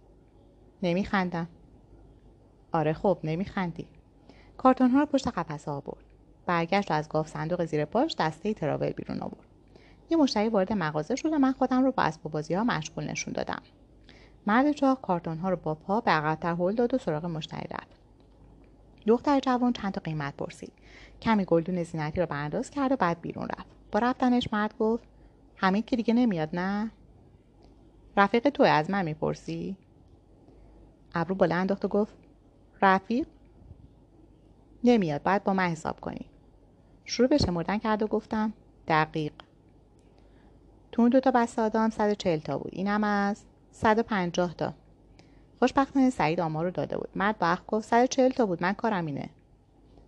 نمیخندم. آره خب نمیخندی. کارتون ها رو پشت قفسه آورد. برگشت و از گاف صندوق زیر پاش دسته تراول بیرون آورد. یه مشتری وارد مغازه شد و من خودم رو با اسباب بازی ها مشغول نشون دادم. مرد چاق کارتون ها رو با پا به عقبتر هل داد و سراغ مشتری رفت. دختر جوان چند تا قیمت پرسید. کمی گلدون زینتی رو برانداز کرد و بعد بیرون رفت. با رفتنش مرد گفت حمید که دیگه نمیاد نه؟ رفیق تو از من می‌پرسی؟ ابرو بلند انداخت و گفت رفیق؟ نمیاد باید با من حساب کنی. شروع به شمردن کرد و گفتم دقیق. تو اون دوتا بسته آدم 140 تا بود. اینم از 150 تا. خوشبختانه سعید آمار رو داده بود. مرد با گفت 140 تا بود. من کارم اینه.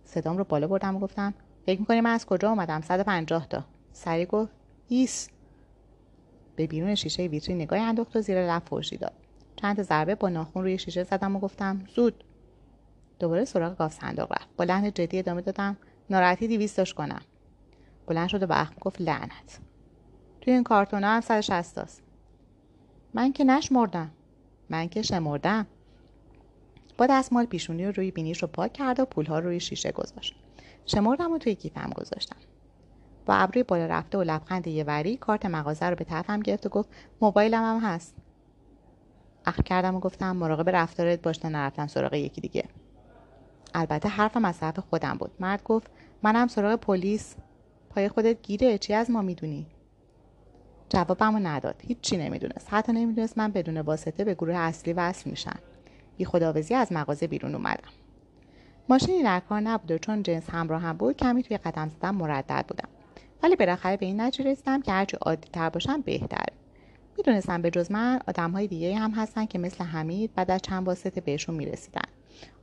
صدام رو بالا بردم و گفتم فکر می‌کنی من از کجا اومدم؟ 150 تا. سعید گفت ایس. به بیرون شیشه ویترین نگاهی انداخت و زیر لب فرشی داد. چند ضربه با ناخون روی شیشه زدم و گفتم زود. دوباره سراغ گاف صندوق رفت. با لحن جدی ادامه دادم ناراحتی دیویستش کنم. بلند شد و به گفت لعنت. توی این کارتون هم 160 است من که نشمردم. من که شمردم. با دستمال پیشونی رو روی بینیش رو پاک کرد و پولها رو روی شیشه گذاشت. شمردم و توی کیفم گذاشتم. با ابروی بالا رفته و لبخند یه وری کارت مغازه رو به طرفم گرفت و گفت موبایلم هم هست. اخ کردم و گفتم مراقب رفتارت باش نرفتم سراغ یکی دیگه. البته حرفم از طرف خودم بود. مرد گفت منم سراغ پلیس. پای خودت گیره چی از ما می‌دونی؟ جوابمو نداد. هیچی نمی‌دونست. حتی نمی‌دونست من بدون واسطه به گروه اصلی وصل میشن بی خداوزی از مغازه بیرون اومدم. ماشینی در کار نبود چون جنس همراه هم بود کمی توی قدم زدن مردد بودم. ولی بالاخره به این نتیجه رسیدم که هرچی عادی تر باشم بهتره. می‌دونستم به جز من آدم های دیگه هم هستن که مثل حمید بعد از چند واسطه بهشون می‌رسیدن.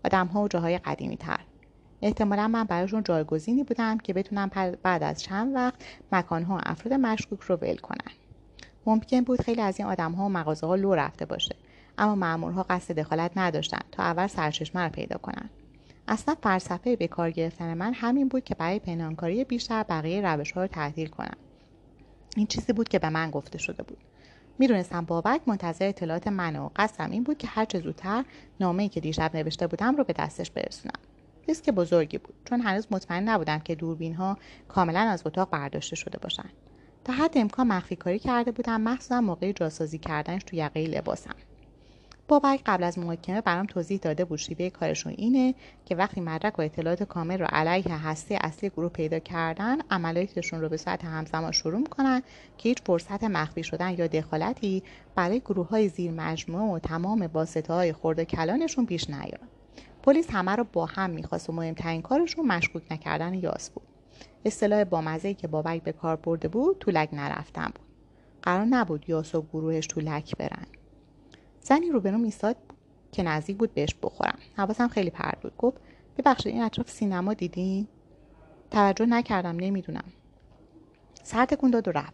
آدم ها و جاهای قدیمی تر احتمالا من براشون جایگزینی بودم که بتونم بعد از چند وقت مکانها و افراد مشکوک رو ول کنن. ممکن بود خیلی از این آدم ها و مغازه ها لو رفته باشه اما مامورها قصد دخالت نداشتن تا اول سرچشمه رو پیدا کنن. اصلا فلسفه به کار گرفتن من همین بود که برای پنهانکاری بیشتر بقیه روش ها رو تعطیل کنم. این چیزی بود که به من گفته شده بود. می‌دونستم بابک منتظر اطلاعات من و قصدم این بود که هرچه زودتر نامه که دیشب نوشته بودم رو به دستش برسونم. ریسک بزرگی بود چون هنوز مطمئن نبودم که دوربین ها کاملا از اتاق برداشته شده باشند تا حد امکان مخفی کاری کرده بودم مخصوصا موقع جاسازی کردنش تو یقه لباسم. بابک قبل از محاکمه برام توضیح داده بود شیوه کارشون اینه که وقتی مدرک و اطلاعات کامل رو علیه هسته اصلی گروه پیدا کردن عملیاتشون رو به صورت همزمان شروع می‌کنن که هیچ فرصت مخفی شدن یا دخالتی برای گروه های زیر مجموعه و تمام واسطه های خورده کلانشون پیش نیاد. پلیس همه رو با هم می‌خواست و مهمترین کارشون مشکوک نکردن یاس بود. اصطلاح بامزه که بابک به کار برده بود طولک نرفتن بود. قرار نبود یاس و گروهش طولک برن. زنی روبروم ایستاد که نزدیک بود بهش بخورم. حواسم خیلی پرد بود. گفت ببخشید این اطراف سینما دیدین؟ توجه نکردم نمی‌دونم. سر تکون داد و رفت.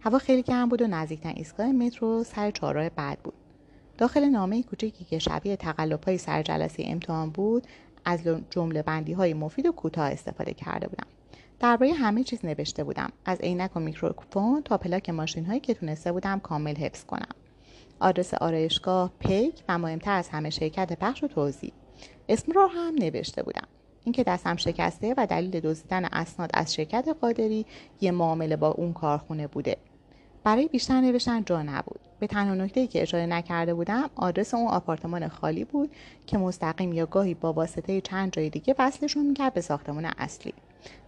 هوا خیلی گرم بود و نزدیکترین ایستگاه مترو سر چهارراه بعد بود. داخل نامه کوچکی که شبیه تقلب های سر جلسه امتحان بود از جمله بندی های مفید و کوتاه استفاده کرده بودم. درباره همه چیز نوشته بودم. از عینک و میکروفون تا پلاک ماشین هایی که تونسته بودم کامل حفظ کنم. آدرس آرایشگاه پیک و مهمتر از همه شرکت پخش و توضیح اسم را هم نوشته بودم. اینکه دستم شکسته و دلیل دزدیدن اسناد از شرکت قادری یه معامله با اون کارخونه بوده. برای بیشتر نوشتن جا نبود. به تنها نکته که اشاره نکرده بودم آدرس اون آپارتمان خالی بود که مستقیم یا گاهی با واسطه چند جای دیگه وصلشون می‌کرد به ساختمان اصلی.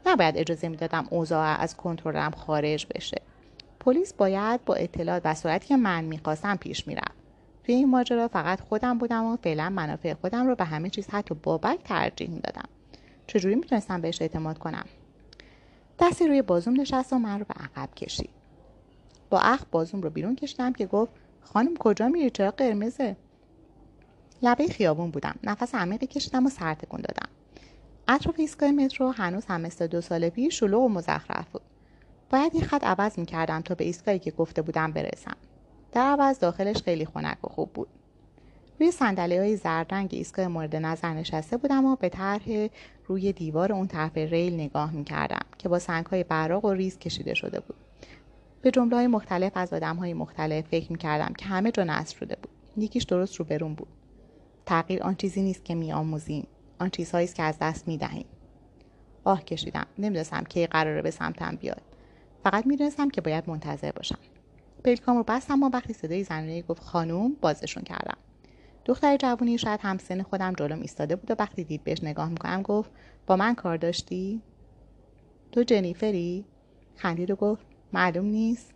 نباید اجازه می‌دادم اوضاع از کنترلم خارج بشه. پلیس باید با اطلاعات و صورتی که من می‌خواستم پیش می‌رفت. توی این ماجرا فقط خودم بودم و فعلا منافع خودم رو به همه چیز حتی بابک ترجیح می‌دادم. چجوری می‌تونستم بهش اعتماد کنم؟ دستی روی بازوم نشست و من رو به عقب کشید. با اخ بازوم رو بیرون کشیدم که گفت خانم کجا میری؟ چرا قرمزه؟ لبه خیابون بودم. نفس عمیقی کشیدم و سر تکون دادم. اطراف ایستگاه مترو هنوز هم مثل دو سال پیش شلوغ و مزخرف بود. باید این خط عوض می‌کردم تا به ایستگاهی که گفته بودم برسم. در عوض داخلش خیلی خنک و خوب بود. روی صندلی های زرد رنگ ایستگاه مورد نظر نشسته بودم و به طرح روی دیوار اون طرف ریل نگاه می‌کردم که با سنگ های براق و ریز کشیده شده بود. به جمله های مختلف از آدم های مختلف فکر می‌کردم که همه جا نصر شده بود. یکیش درست رو برون بود. تغییر آن چیزی نیست که میآموزیم. آن چیزهایی که از دست می‌دهیم. آه کشیدم. نمی‌دونستم کی قراره به سمتم بیاد. فقط می‌دونستم که باید منتظر باشم. پلکام رو بستم و وقتی صدای زنونه گفت خانوم بازشون کردم. دختر جوونی شاید همسن خودم جلوم ایستاده بود و وقتی دید بهش نگاه می‌کنم گفت با من کار داشتی؟ تو جنیفری؟ خندید و گفت معلوم نیست.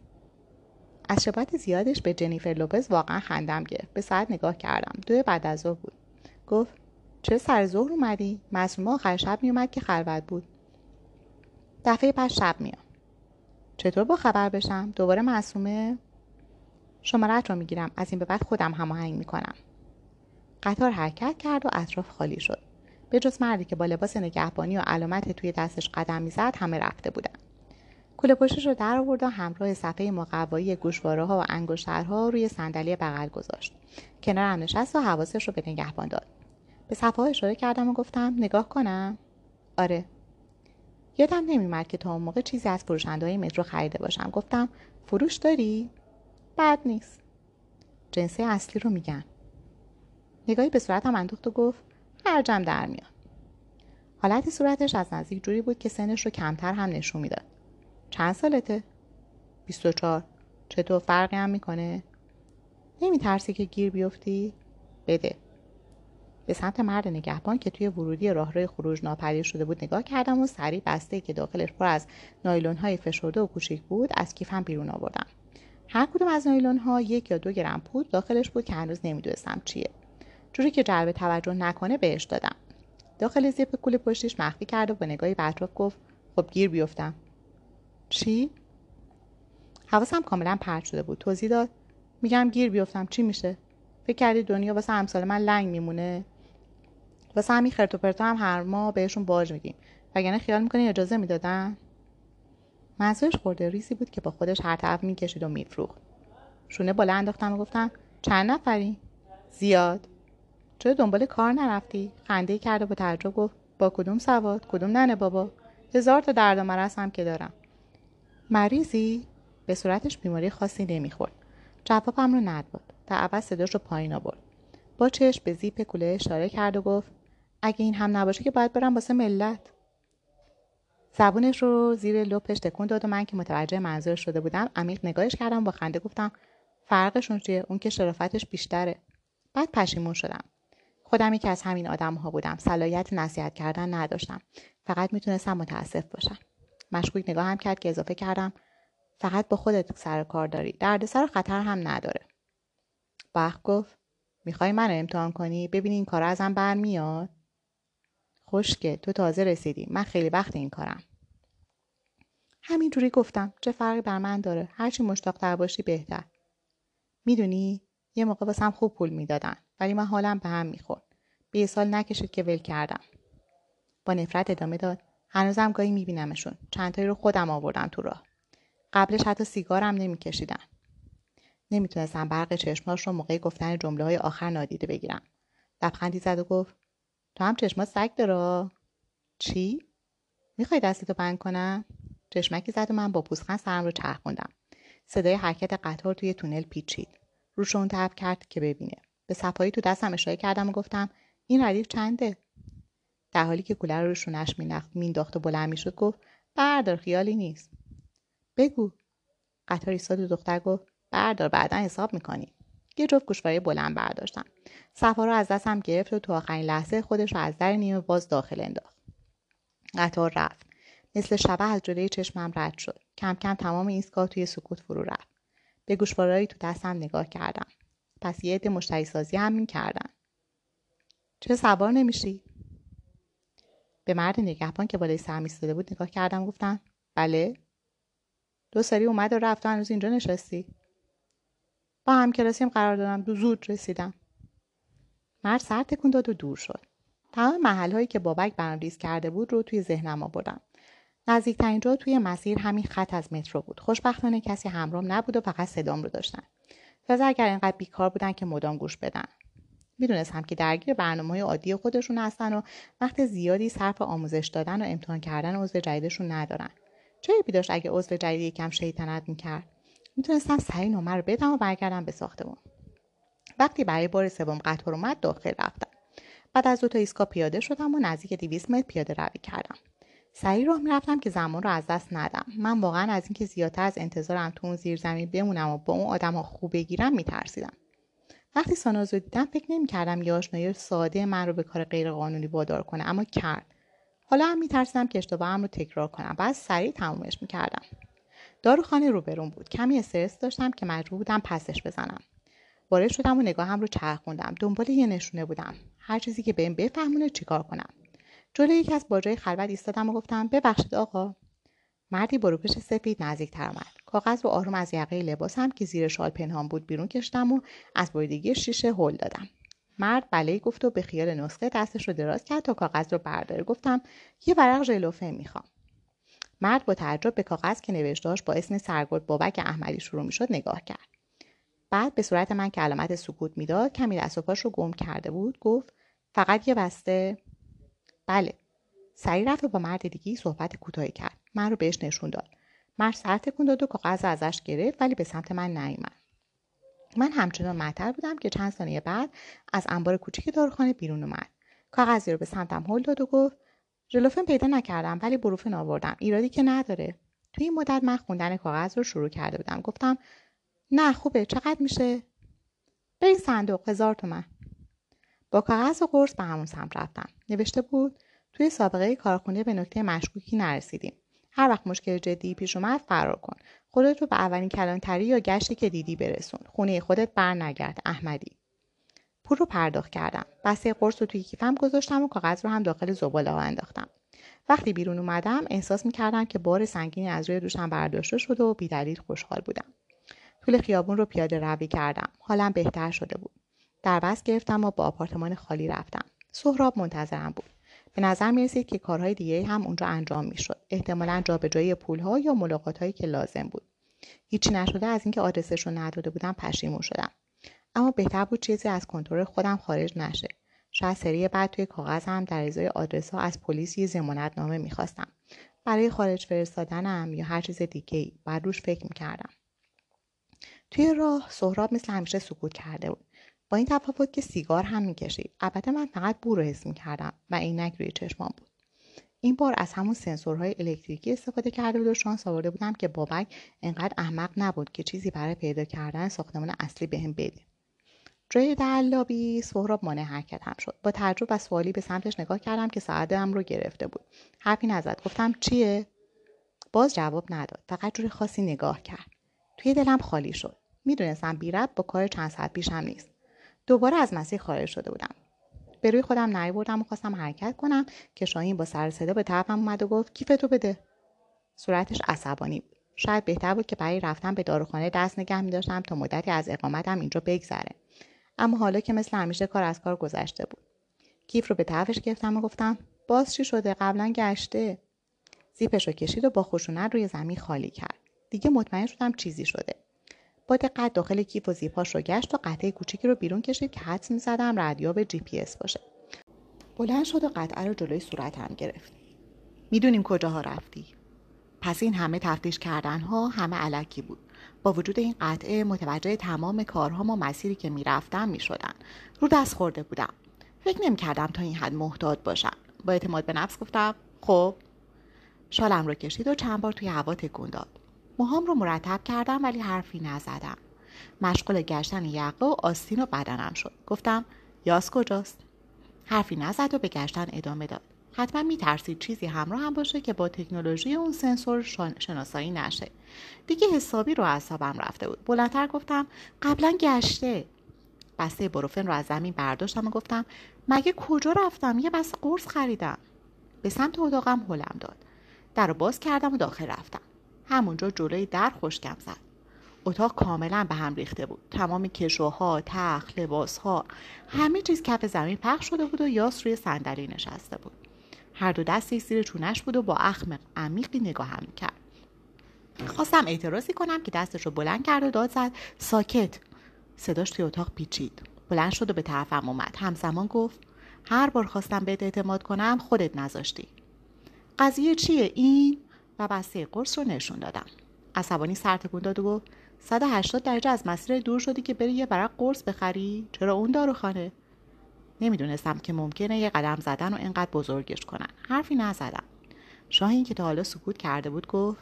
از شباهت زیادش به جنیفر لوپز واقعا خندم گرفت. به ساعت نگاه کردم. دو بعد از ظهر بود. گفت چه سر ظهر اومدی؟ معصومه آخر شب میومد که خلوت بود. دفعه بعد شب میام چطور با خبر بشم؟ دوباره معصومه؟ شمارت رو می‌گیرم. از این به بعد خودم هماهنگ می‌کنم. قطار حرکت کرد و اطراف خالی شد. به جز مردی که با لباس نگهبانی و علامت توی دستش قدم می‌زد همه رفته بودن. کوله پشتش رو در آورد و همراه صفحه مقوایی گوشواره ها و انگشترها روی صندلی بغل گذاشت. کنارم نشست و حواسش رو به نگهبان داد. به صفحه اشاره کردم و گفتم نگاه کنم. آره. یادم نمیمد که تا اون موقع چیزی از فروشنده های مترو خریده باشم. گفتم فروش داری؟ بد نیست. جنسه اصلی رو میگن. نگاهی به صورتم اندوخت و گفت هرجم در میاد. حالت صورتش از نزدیک جوری بود که سنش رو کمتر هم نشون می‌داد. چند سالته؟ 24 چطور فرقی هم می‌کنه؟ نمیترسی که گیر بیفتی؟ بده. به سمت مرد نگهبان که توی ورودی راهروی خروج ناپدید شده بود نگاه کردم و سریع بسته که داخلش پر از نایلون های فشرده و کوچیک بود از کیفم بیرون آوردم. هر کدوم از نایلون ها یک یا دو گرم پود داخلش بود که هنوز نمی‌دونستم چیه. جوری که جلب توجه نکنه بهش دادم. داخل زیپ کوله پشتیش مخفی کرد و با نگاهی به اطراف گفت خب گیر بیفتم. چی؟ حواسم کاملا پرت شده بود. توضیح داد. میگم گیر بیفتم. چی میشه؟ فکر کردی دنیا واسه امثال من لنگ میمونه؟ واسه همین خرت و پرتا هم هر ماه بهشون باج میدیم. وگرنه خیال می‌کنی اجازه می‌دادن؟ منظورش خورده ریزی بود که با خودش هر طرف می‌کشید و میفروخت. شونه بالا انداختم و گفتم چند نفری؟ زیاد. چرا دنبال کار نرفتی؟ خنده کرده با تعجب گفت با کدوم سواد؟ کدوم ننه بابا؟ هزار تا درد و مرض هم که دارم. مریضی؟ به صورتش بیماری خاصی نمی‌خورد. جوابم رو نداد. در عوض صداش رو پایین آورد. با چشم به زیپ کوله اشاره کرد و گفت اگه این هم نباشه که باید برم واسه ملت. زبونش رو زیر لپش تکون داد و من که متوجه منظور شده بودم عمیق نگاهش کردم با خنده گفتم فرقشون چیه؟ اون که شرافتش بیشتره. بعد پشیمون شدم. خودم که از همین آدم ها بودم. صلاحیت نصیحت کردن نداشتم. فقط می‌تونستم متاسف باشم. مشکوک نگاهم کرد که اضافه کردم فقط با خودت سر کار داری. دردسر خطر هم نداره. بخ گفت می‌خوای منو امتحان کنی؟ ببینی این کار ازم برمیاد. خوشگه تو تازه رسیدی. من خیلی وقت این کارم. همینجوری گفتم. چه فرقی بر من داره؟ هرچی مشتاقتر باشی بهتر. می‌دونی؟ یه موقع واسم خوب پول می‌دادن ولی من حالم به هم می‌خورد. به سال نکشید که ول کردم. با نفرت ادامه داد. هنوزم گاهی میبینمشون. چندتایی رو خودم آوردم تو راه. قبلش حتی سیگارم نمیکشیدن. نمی‌تونستم برق چشماش رو موقع گفتن جمله های آخر نادیده بگیرم. لبخندی زد و گفت تو هم چشمات سگ داره؟ چی؟ می‌خوای دستتو بند کنم؟ چشمکی زد و من با پوزخند سرم رو چرخوندم. صدای حرکت قطار توی تونل پیچید. روشون تب کرد که ببینه. به صفایی تو دستم اشاره کردم و گفتم این ردیف چنده؟ در حالی که کوله رو روشونش مینداخت و بلند می‌شد گفت بردار خیالی نیست. بگو. قطار ایستاد و دختر گفت بردار بعدا حساب می‌کنی. یه جفت گوشواره بلند برداشتم. صفا رو از دستم گرفت و تو آخرین لحظه خودش رو از در نیمه باز داخل انداخت. قطار رفت. مثل شبه از جلوی چشمم رد شد. کم کم تمام ایستگاه توی سکوت فرو رفت. به گوشوارههایی تو دستم نگاه کردم. پس یه عده مشتری سازی هم می‌کردن چه سوار نمیشی؟ به مرد نگهبان که بالای سرم ایستاده بود نگاه کردم گفتم بله. دو سری اومد و رفت و هنوز اینجا نشستی؟ با هم کلاسیم قرار دادم دو زود رسیدم مرد سر تکون داد و دور شد. تمام محل هایی که بابک برام ریز کرده بود رو توی ذهنم آوردم. نزدیکترین جا توی مسیر همین خط از مترو بود. خوشبختانه کسی همرام نبود و فقط صدام رو داشتن. تازه اگر اینقدر بیکار بودن که مدام گوش بدن. می‌دونستم که درگیر برنامه عادی خودشون هستن و وقت زیادی صرف آموزش دادن و امتحان کردن عضو جدیدشون ندارن. چه عیبی داشت اگه عضو جدید یکم شیطنت می‌کرد. می‌تونستم سریع نمره رو بدم و برگردم به ساختمون. وقتی برای بار سوم قطار اومد داخل رفتم. بعد از دو تا ایستگاه پیاده شدم و نزدیک 200 متر پیاده روی کردم. سریع راه می‌رفتم که زمان رو از دست ندم. من واقعا از اینکه زیادتر از انتظارم تو اون زیرزمین بمونم و با اون آدم ها خوب بگیرم میترسیدم. وقتی ساناز رو دیدم فکر نمی‌کردم یه آشنایی ساده من رو به کار غیرقانونی وادار کنه اما کرد. حالا هم میترسیدم که اشتباهم رو تکرار کنم. بعد سریع تمومش می‌کردم. داروخانه روبرون بود. کمی استرس داشتم که مجبور بودم پسش بزنم. وارد شدم و نگاهم رو چرخوندم دنبال یه نشونه بودم. هر چیزی که بهم بفهمونه چیکار کنم. جلوی یکی از باجای خلوت ایستادم و گفتم ببخشید آقا. مردی بروپش سفید نزدیکتر آمد کاغذ رو آروم از یقه لباسم که زیر شال پنهان بود بیرون کشتم و از بریدگی شیشه هل دادم. مرد بله گفت و به خیال نسخه دستش رو دراز کرد تا کاغذ رو برداره. گفتم یه ورق ژلوفه می‌خوام. مرد با تعجب به کاغذ که نوشتهاش با اسم سرگرد بابک احمدی شروع می‌شد نگاه کرد. بعد به صورت من که علامت سکوت می‌داد کمی دست رو گم کرده بود گفت فقط یه بسته. بله. سریع رفت و با مرد دیگه صحبت کوتاهی کرد. من رو بهش نشون داد. مرد سر تکون داد و کاغذ ازش گرفت ولی به سمت من نیومد. من همچنان معطل بودم که چند ثانیه بعد از انبار کوچیک داروخانه بیرون اومد. کاغذی رو به سمتم هل داد و گفت ژلوفن پیدا نکردم ولی بروفن آوردم. ایرادی که نداره. توی این مدت من خوندن کاغذ رو شروع کرده بودم. گفتم نه خوبه. چقدر میشه؟ به این صندوق. هزار تومن. با کاغذ و قرص به همون سمت رفتم. نوشته بود توی سابقه کارخونه به نکته مشکوکی نرسیدیم. هر وقت مشکل جدی پیش اومد فرار کن. خودت رو به اولین کلانتری یا گشتی که دیدی برسون. خونه خودت بر نگرد احمدی. پول رو پرداخت کردم. بسته قرص رو توی کیفم گذاشتم و کاغذ رو هم داخل زباله ها انداختم. وقتی بیرون اومدم احساس می‌کردم که بار سنگینی از روی دوشم برداشته شده و بیدلیل خوشحال بودم. طول خیابون رو پیاده روی کردم. حالم بهتر شده بود. در بس گرفتم و با آپارتمان خالی رفتم. سهراب منتظرم بود. به نظر می رسید که کارهای دیگه هم اونجا انجام می شد. احتمالا جابجایی پولها یا ملاقات هایی که لازم بود. هیچی نشده از اینکه آدرسش رو نداده بودم پشیمون شدم. اما بهتر بود چیزی از کنترل خودم خارج نشه. شاید سری بعد توی کاغذ هم در ازای آدرس ها از پلیس یه زمانت نامه می‌خواستم. برای خارج فرستادنم یا هر چیز دیگه ای. بعد روش فکر می‌کردم. توی راه سهراب مثل همیشه سکوت کرده بود. با این تفاوت که سیگار هم می‌کشید البته من فقط بو رو حس می‌کردم و عینک روی چشمام بود این بار از همون سنسورهای الکتریکی استفاده کرده بود و شانس آورده بودم که بابک انقدر احمق نبود که چیزی برای پیدا کردن ساختمان اصلی بهم به بده جای در لابی سهراب مانع حرکت هم شد. با تعجب و سوالی به سمتش نگاه کردم که ساعتم رو گرفته بود. حرفی نزد. گفتم چیه؟ باز جواب نداد. فقط جوری خاصی نگاه کرد. توی دلم خالی شد. می‌دونستم بیرب با کار چند ساعت پیشم نیست. دوباره از مسیر خارج شده بودم. به روی خودم نیاوردم و خواستم حرکت کنم که شاهین با سر صدا به طرفم اومد و گفت کیفتو بده. صورتش عصبانی بود. شاید بهتر بود که برای رفتن به داروخانه دست نگه می داشتم تا مدتی از اقامتم اینجا بگذره. اما حالا که مثل همیشه کار از کار گذشته بود. کیف رو به طرفش گرفتم و گفتم باز چی شده؟ قبلا گشته. زیپش رو کشید و با خشونت روی زمین خالی کرد. دیگه مطمئن شدم چیزی شده. با دقت داخل کیف و زیپاش رو گشت و قطعه کوچیکی رو بیرون کشید که حدس می‌زدم ردیاب جی پی باشه. بلند شد و قطعه رو جلوی صورتم گرفت. می‌دونیم کجاها رفتی. پس این همه تفتیش کردن ها همه علکی بود. با وجود این قطعه متوجه تمام کارها و مسیری که می‌رفتم می‌شدن. رو دست خورده بودم. فکر نمی کردم تا این حد محتاط باشم. با اعتماد به نفس گفتم خب. شالم رو کشید و چند بار توی هوا تکون داد. موهام رو مرتب کردم ولی حرفی نزدم. مشغول گشتن یقه و آستین و بدنم شد. گفتم یاس کجاست؟ حرفی نزد و به گشتن ادامه داد. حتما میترسید چیزی همراه هم باشه که با تکنولوژی اون سنسور شناسایی نشه. دیگه حسابی رو اعصابم رفته بود. بلندتر گفتم قبلا گشته. بسته بروفن رو از زمین برداشتم و گفتم مگه کجا رفتم؟ یه بسته قرص خریدم. به سمت اتاقم هلم داد. در رو باز کردم و داخل رفتم. همونجا جلوی در خشکم زد. اتاق کاملا به هم ریخته بود. تمام کشوها تخت لباسها همه چیز کف زمین پخش شده بود و یاس روی صندلی نشسته بود. هر دو دستی زیر چونش بود و با اخم عمیقی نگاهم کرد خواستم اعتراضی کنم که دستش رو بلند کرد و داد زد. ساکت. صداش توی اتاق پیچید. بلند شد و به طرفم اومد. همزمان گفت هر بار خواستم بهت اعتماد کنم خودت نذاشتی. قضیه چیه این؟ و بسته قرص رو نشون دادم. عصبانی سر تکون داد و گفت 180 درجه از مسیر دور شدی که بری یه برق قرص بخری؟ چرا اون داروخانه؟ نمی‌دونستم که ممکنه یه قدم زدن و اینقدر بزرگش کنن. حرفی نزدم. شاهین که تا حالا سکوت کرده بود گفت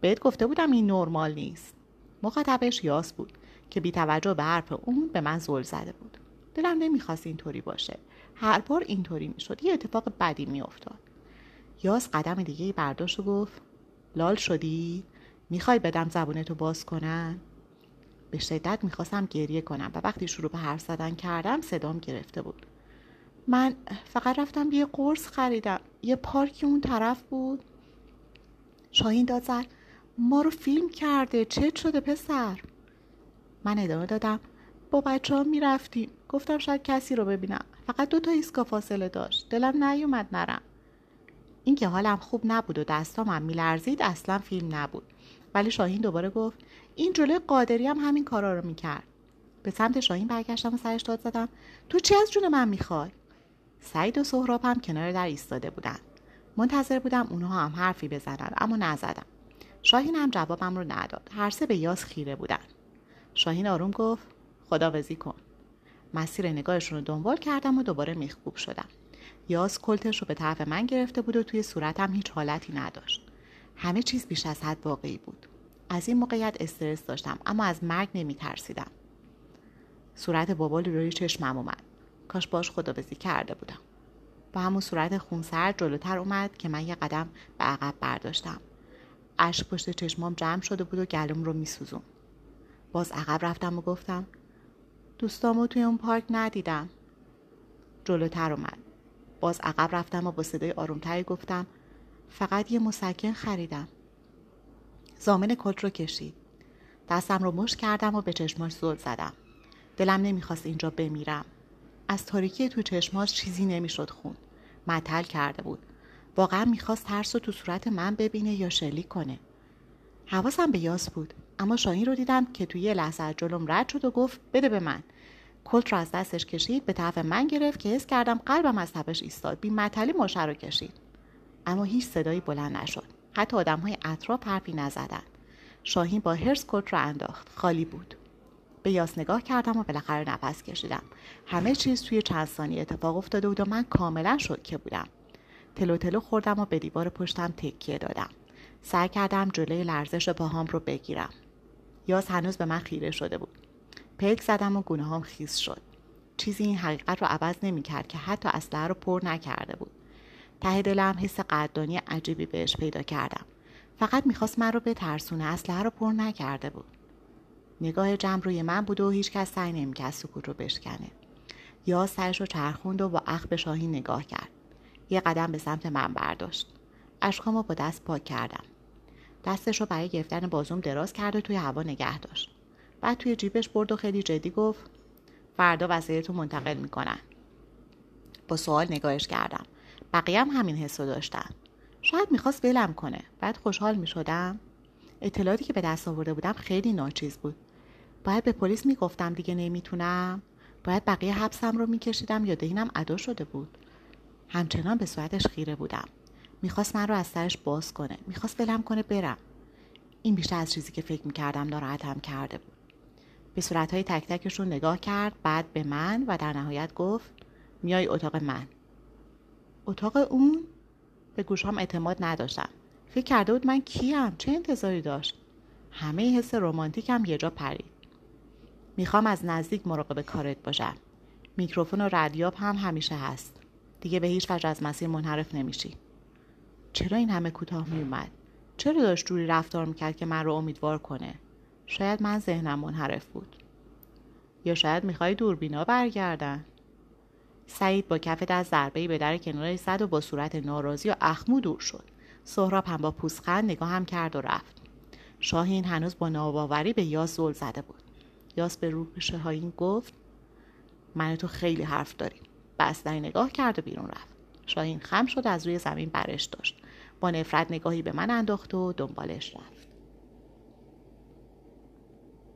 بهت گفته بودم این نرمال نیست. مخاطبش یاس بود که بی توجه به حرف اون به من زل زده بود. دلم نمی‌خواست اینطوری باشه. هر بار اینطوری می‌شد. یه اتفاق بدی میافتاد. یاس قدم دیگه برداشت و گفت لال شدی؟ می‌خوای بدم زبونتو باز کنن؟ به شدت می‌خواستم گریه کنم و وقتی شروع به حرف زدن کردم صدام گرفته بود. من فقط رفتم یه قرص خریدم. یه پارکی اون طرف بود. شاهین داد زد ما رو فیلم کرده. چت شده پسر؟ من ادامه دادم با بچه ها می‌رفتیم. گفتم شاید کسی رو ببینم. فقط دو تا ایسکا فاصله داشت. دلم نیومد نرم. اینکه حالم خوب نبود و دستامم میلرزید اصلا فیلم نبود. ولی شاهین دوباره گفت این جلوی قادری هم همین کارا رو می‌کرد. به سمت شاهین برگشتم و سرش داد زدم تو چی از جون من می‌خوای؟ سعید و سهراب هم کنار در ایستاده بودن. منتظر بودم اونها هم حرفی بزنن اما نزدم. شاهین هم جوابم رو نداد. هر سه به یاس خیره بودن. شاهین آروم گفت خداوزی کن. مسیر نگاهشون رو دنبال کردم و دوباره میخکوب شدم. یاس کلتش رو به طرف من گرفته بود و توی صورتم هیچ حالتی نداشت. همه چیز بیش از حد واقعی بود. از این موقعیت استرس داشتم اما از مرگ نمی ترسیدم صورت بابال روی چشمم اومد. کاش باش خداوزی کرده بودم. با همون صورت خونسرد جلوتر اومد که من یه قدم به عقب برداشتم. اشک پشت چشمام جمع شده بود و گلوم رو میسوزون باز عقب رفتم و گفتم دوستامو توی اون پارک ندیدم. جلوتر اومد. باز عقب رفتم و با صدای آرومتری گفتم فقط یه مسکن خریدم. زامن کت رو کشید. دستم رو مش کردم و به چشماش زل زدم. دلم نمی‌خواست اینجا بمیرم. از تاریکی تو چشماش چیزی نمی‌شد خون. متل کرده بود. واقعا می‌خواست ترس رو تو صورت من ببینه یا شلیک کنه. حواسم به یاس بود. اما شاهین رو دیدم که توی یه لحظه از جلوم رد شد و گفت بده به من. کلت رو از دستش کشید به طرف من گرفت که حس کردم قلبم از تپش ایستاد. بی مطلی مشه رو کشید. اما هیچ صدایی بلند نشد. حتی آدم های اطراف حرفی نزدن. شاهین با هرس کلت رو انداخت. خالی بود. به یاس نگاه کردم و بالاخره نفس کشیدم. همه چیز توی چند ثانیه اتفاق افتاده بود و من کاملا که بودم. تلو تلو خوردم و به دیوار پشتم تکیه دادم. سعی کردم جلوی لرزش پاهام رو بگیرم. یاس هنوز به من خیره شده بود. پلک زدم و گونه هم خیس شد. چیزی این حقیقت رو عوض نمی کرد که حتی اسلحه رو پر نکرده بود. ته دلم حس قدردانی عجیبی بهش پیدا کردم. فقط می‌خواست من رو بترسونه اسلحه رو پر نکرده بود. نگاه جمع روی من بود و هیچ کس سعی نمی‌کرد سکوت رو بشکنه. یا سرش رو چرخوند و با اخ به شاهین نگاه کرد. یه قدم به سمت من برداشت. اشکامو با دست پاک کردم. دستش رو برای گرفتن بازوم دراز کرد و توی هوا نگه داشت. بعد توی جیبش برد و خیلی جدی گفت فردا وسایلتو منتقل می‌کنن. با سوال نگاهش کردم. بقیه هم همین حس رو داشتن. شاید می‌خواست ولم کنه. بعد خوشحال می‌شدم. اطلاعاتی که به دست آورده بودم خیلی ناچیز بود. باید به پلیس می‌گفتم دیگه نمی‌تونم. باید بقیه حبسم رو میکشیدم یا دهینم ادا شده بود. همچنان به صورتش خیره بودم. می‌خواست من رو از سرش باز کنه. می‌خواست ولم کنه برم. این بیشتر از چیزی که فکر می‌کردم ناراحتم کرده بود. به صورتهای تک تکشون نگاه کرد بعد به من و در نهایت گفت میای اتاق من. اتاق اون؟ به گوشام اعتماد نداشتم. فکر کرده بود من کیم چه انتظاری داشت؟ همه حس رمانتیکم یه جا پرید. می‌خوام از نزدیک مراقب کارت باشم. میکروفون و ردیاب هم همیشه هست. دیگه به هیچ وجه از مسیر منحرف نمیشی. چرا این همه کوتاه میومد؟ چرا داشت جوری رفتار می‌کرد که من رو امیدوار کنه؟ شاید من ذهنم منحرف بود. یا شاید می‌خوای دوربینا برگردن؟ سعید با کف دست ضربهای به در کنار زد و با صورت ناراضی و اخمو دور شد. سهراب هم با پوسخند نگاه هم کرد و رفت. شاهین هنوز با ناباوری به یاس زل زده بود. یاس به روح شاهین گفت من تو خیلی حرف داریم. بستنی نگاه کرد و بیرون رفت. شاهین خم شد از روی زمین برش داشت. با نفرت نگاهی به من انداخت و دنبالش رفت.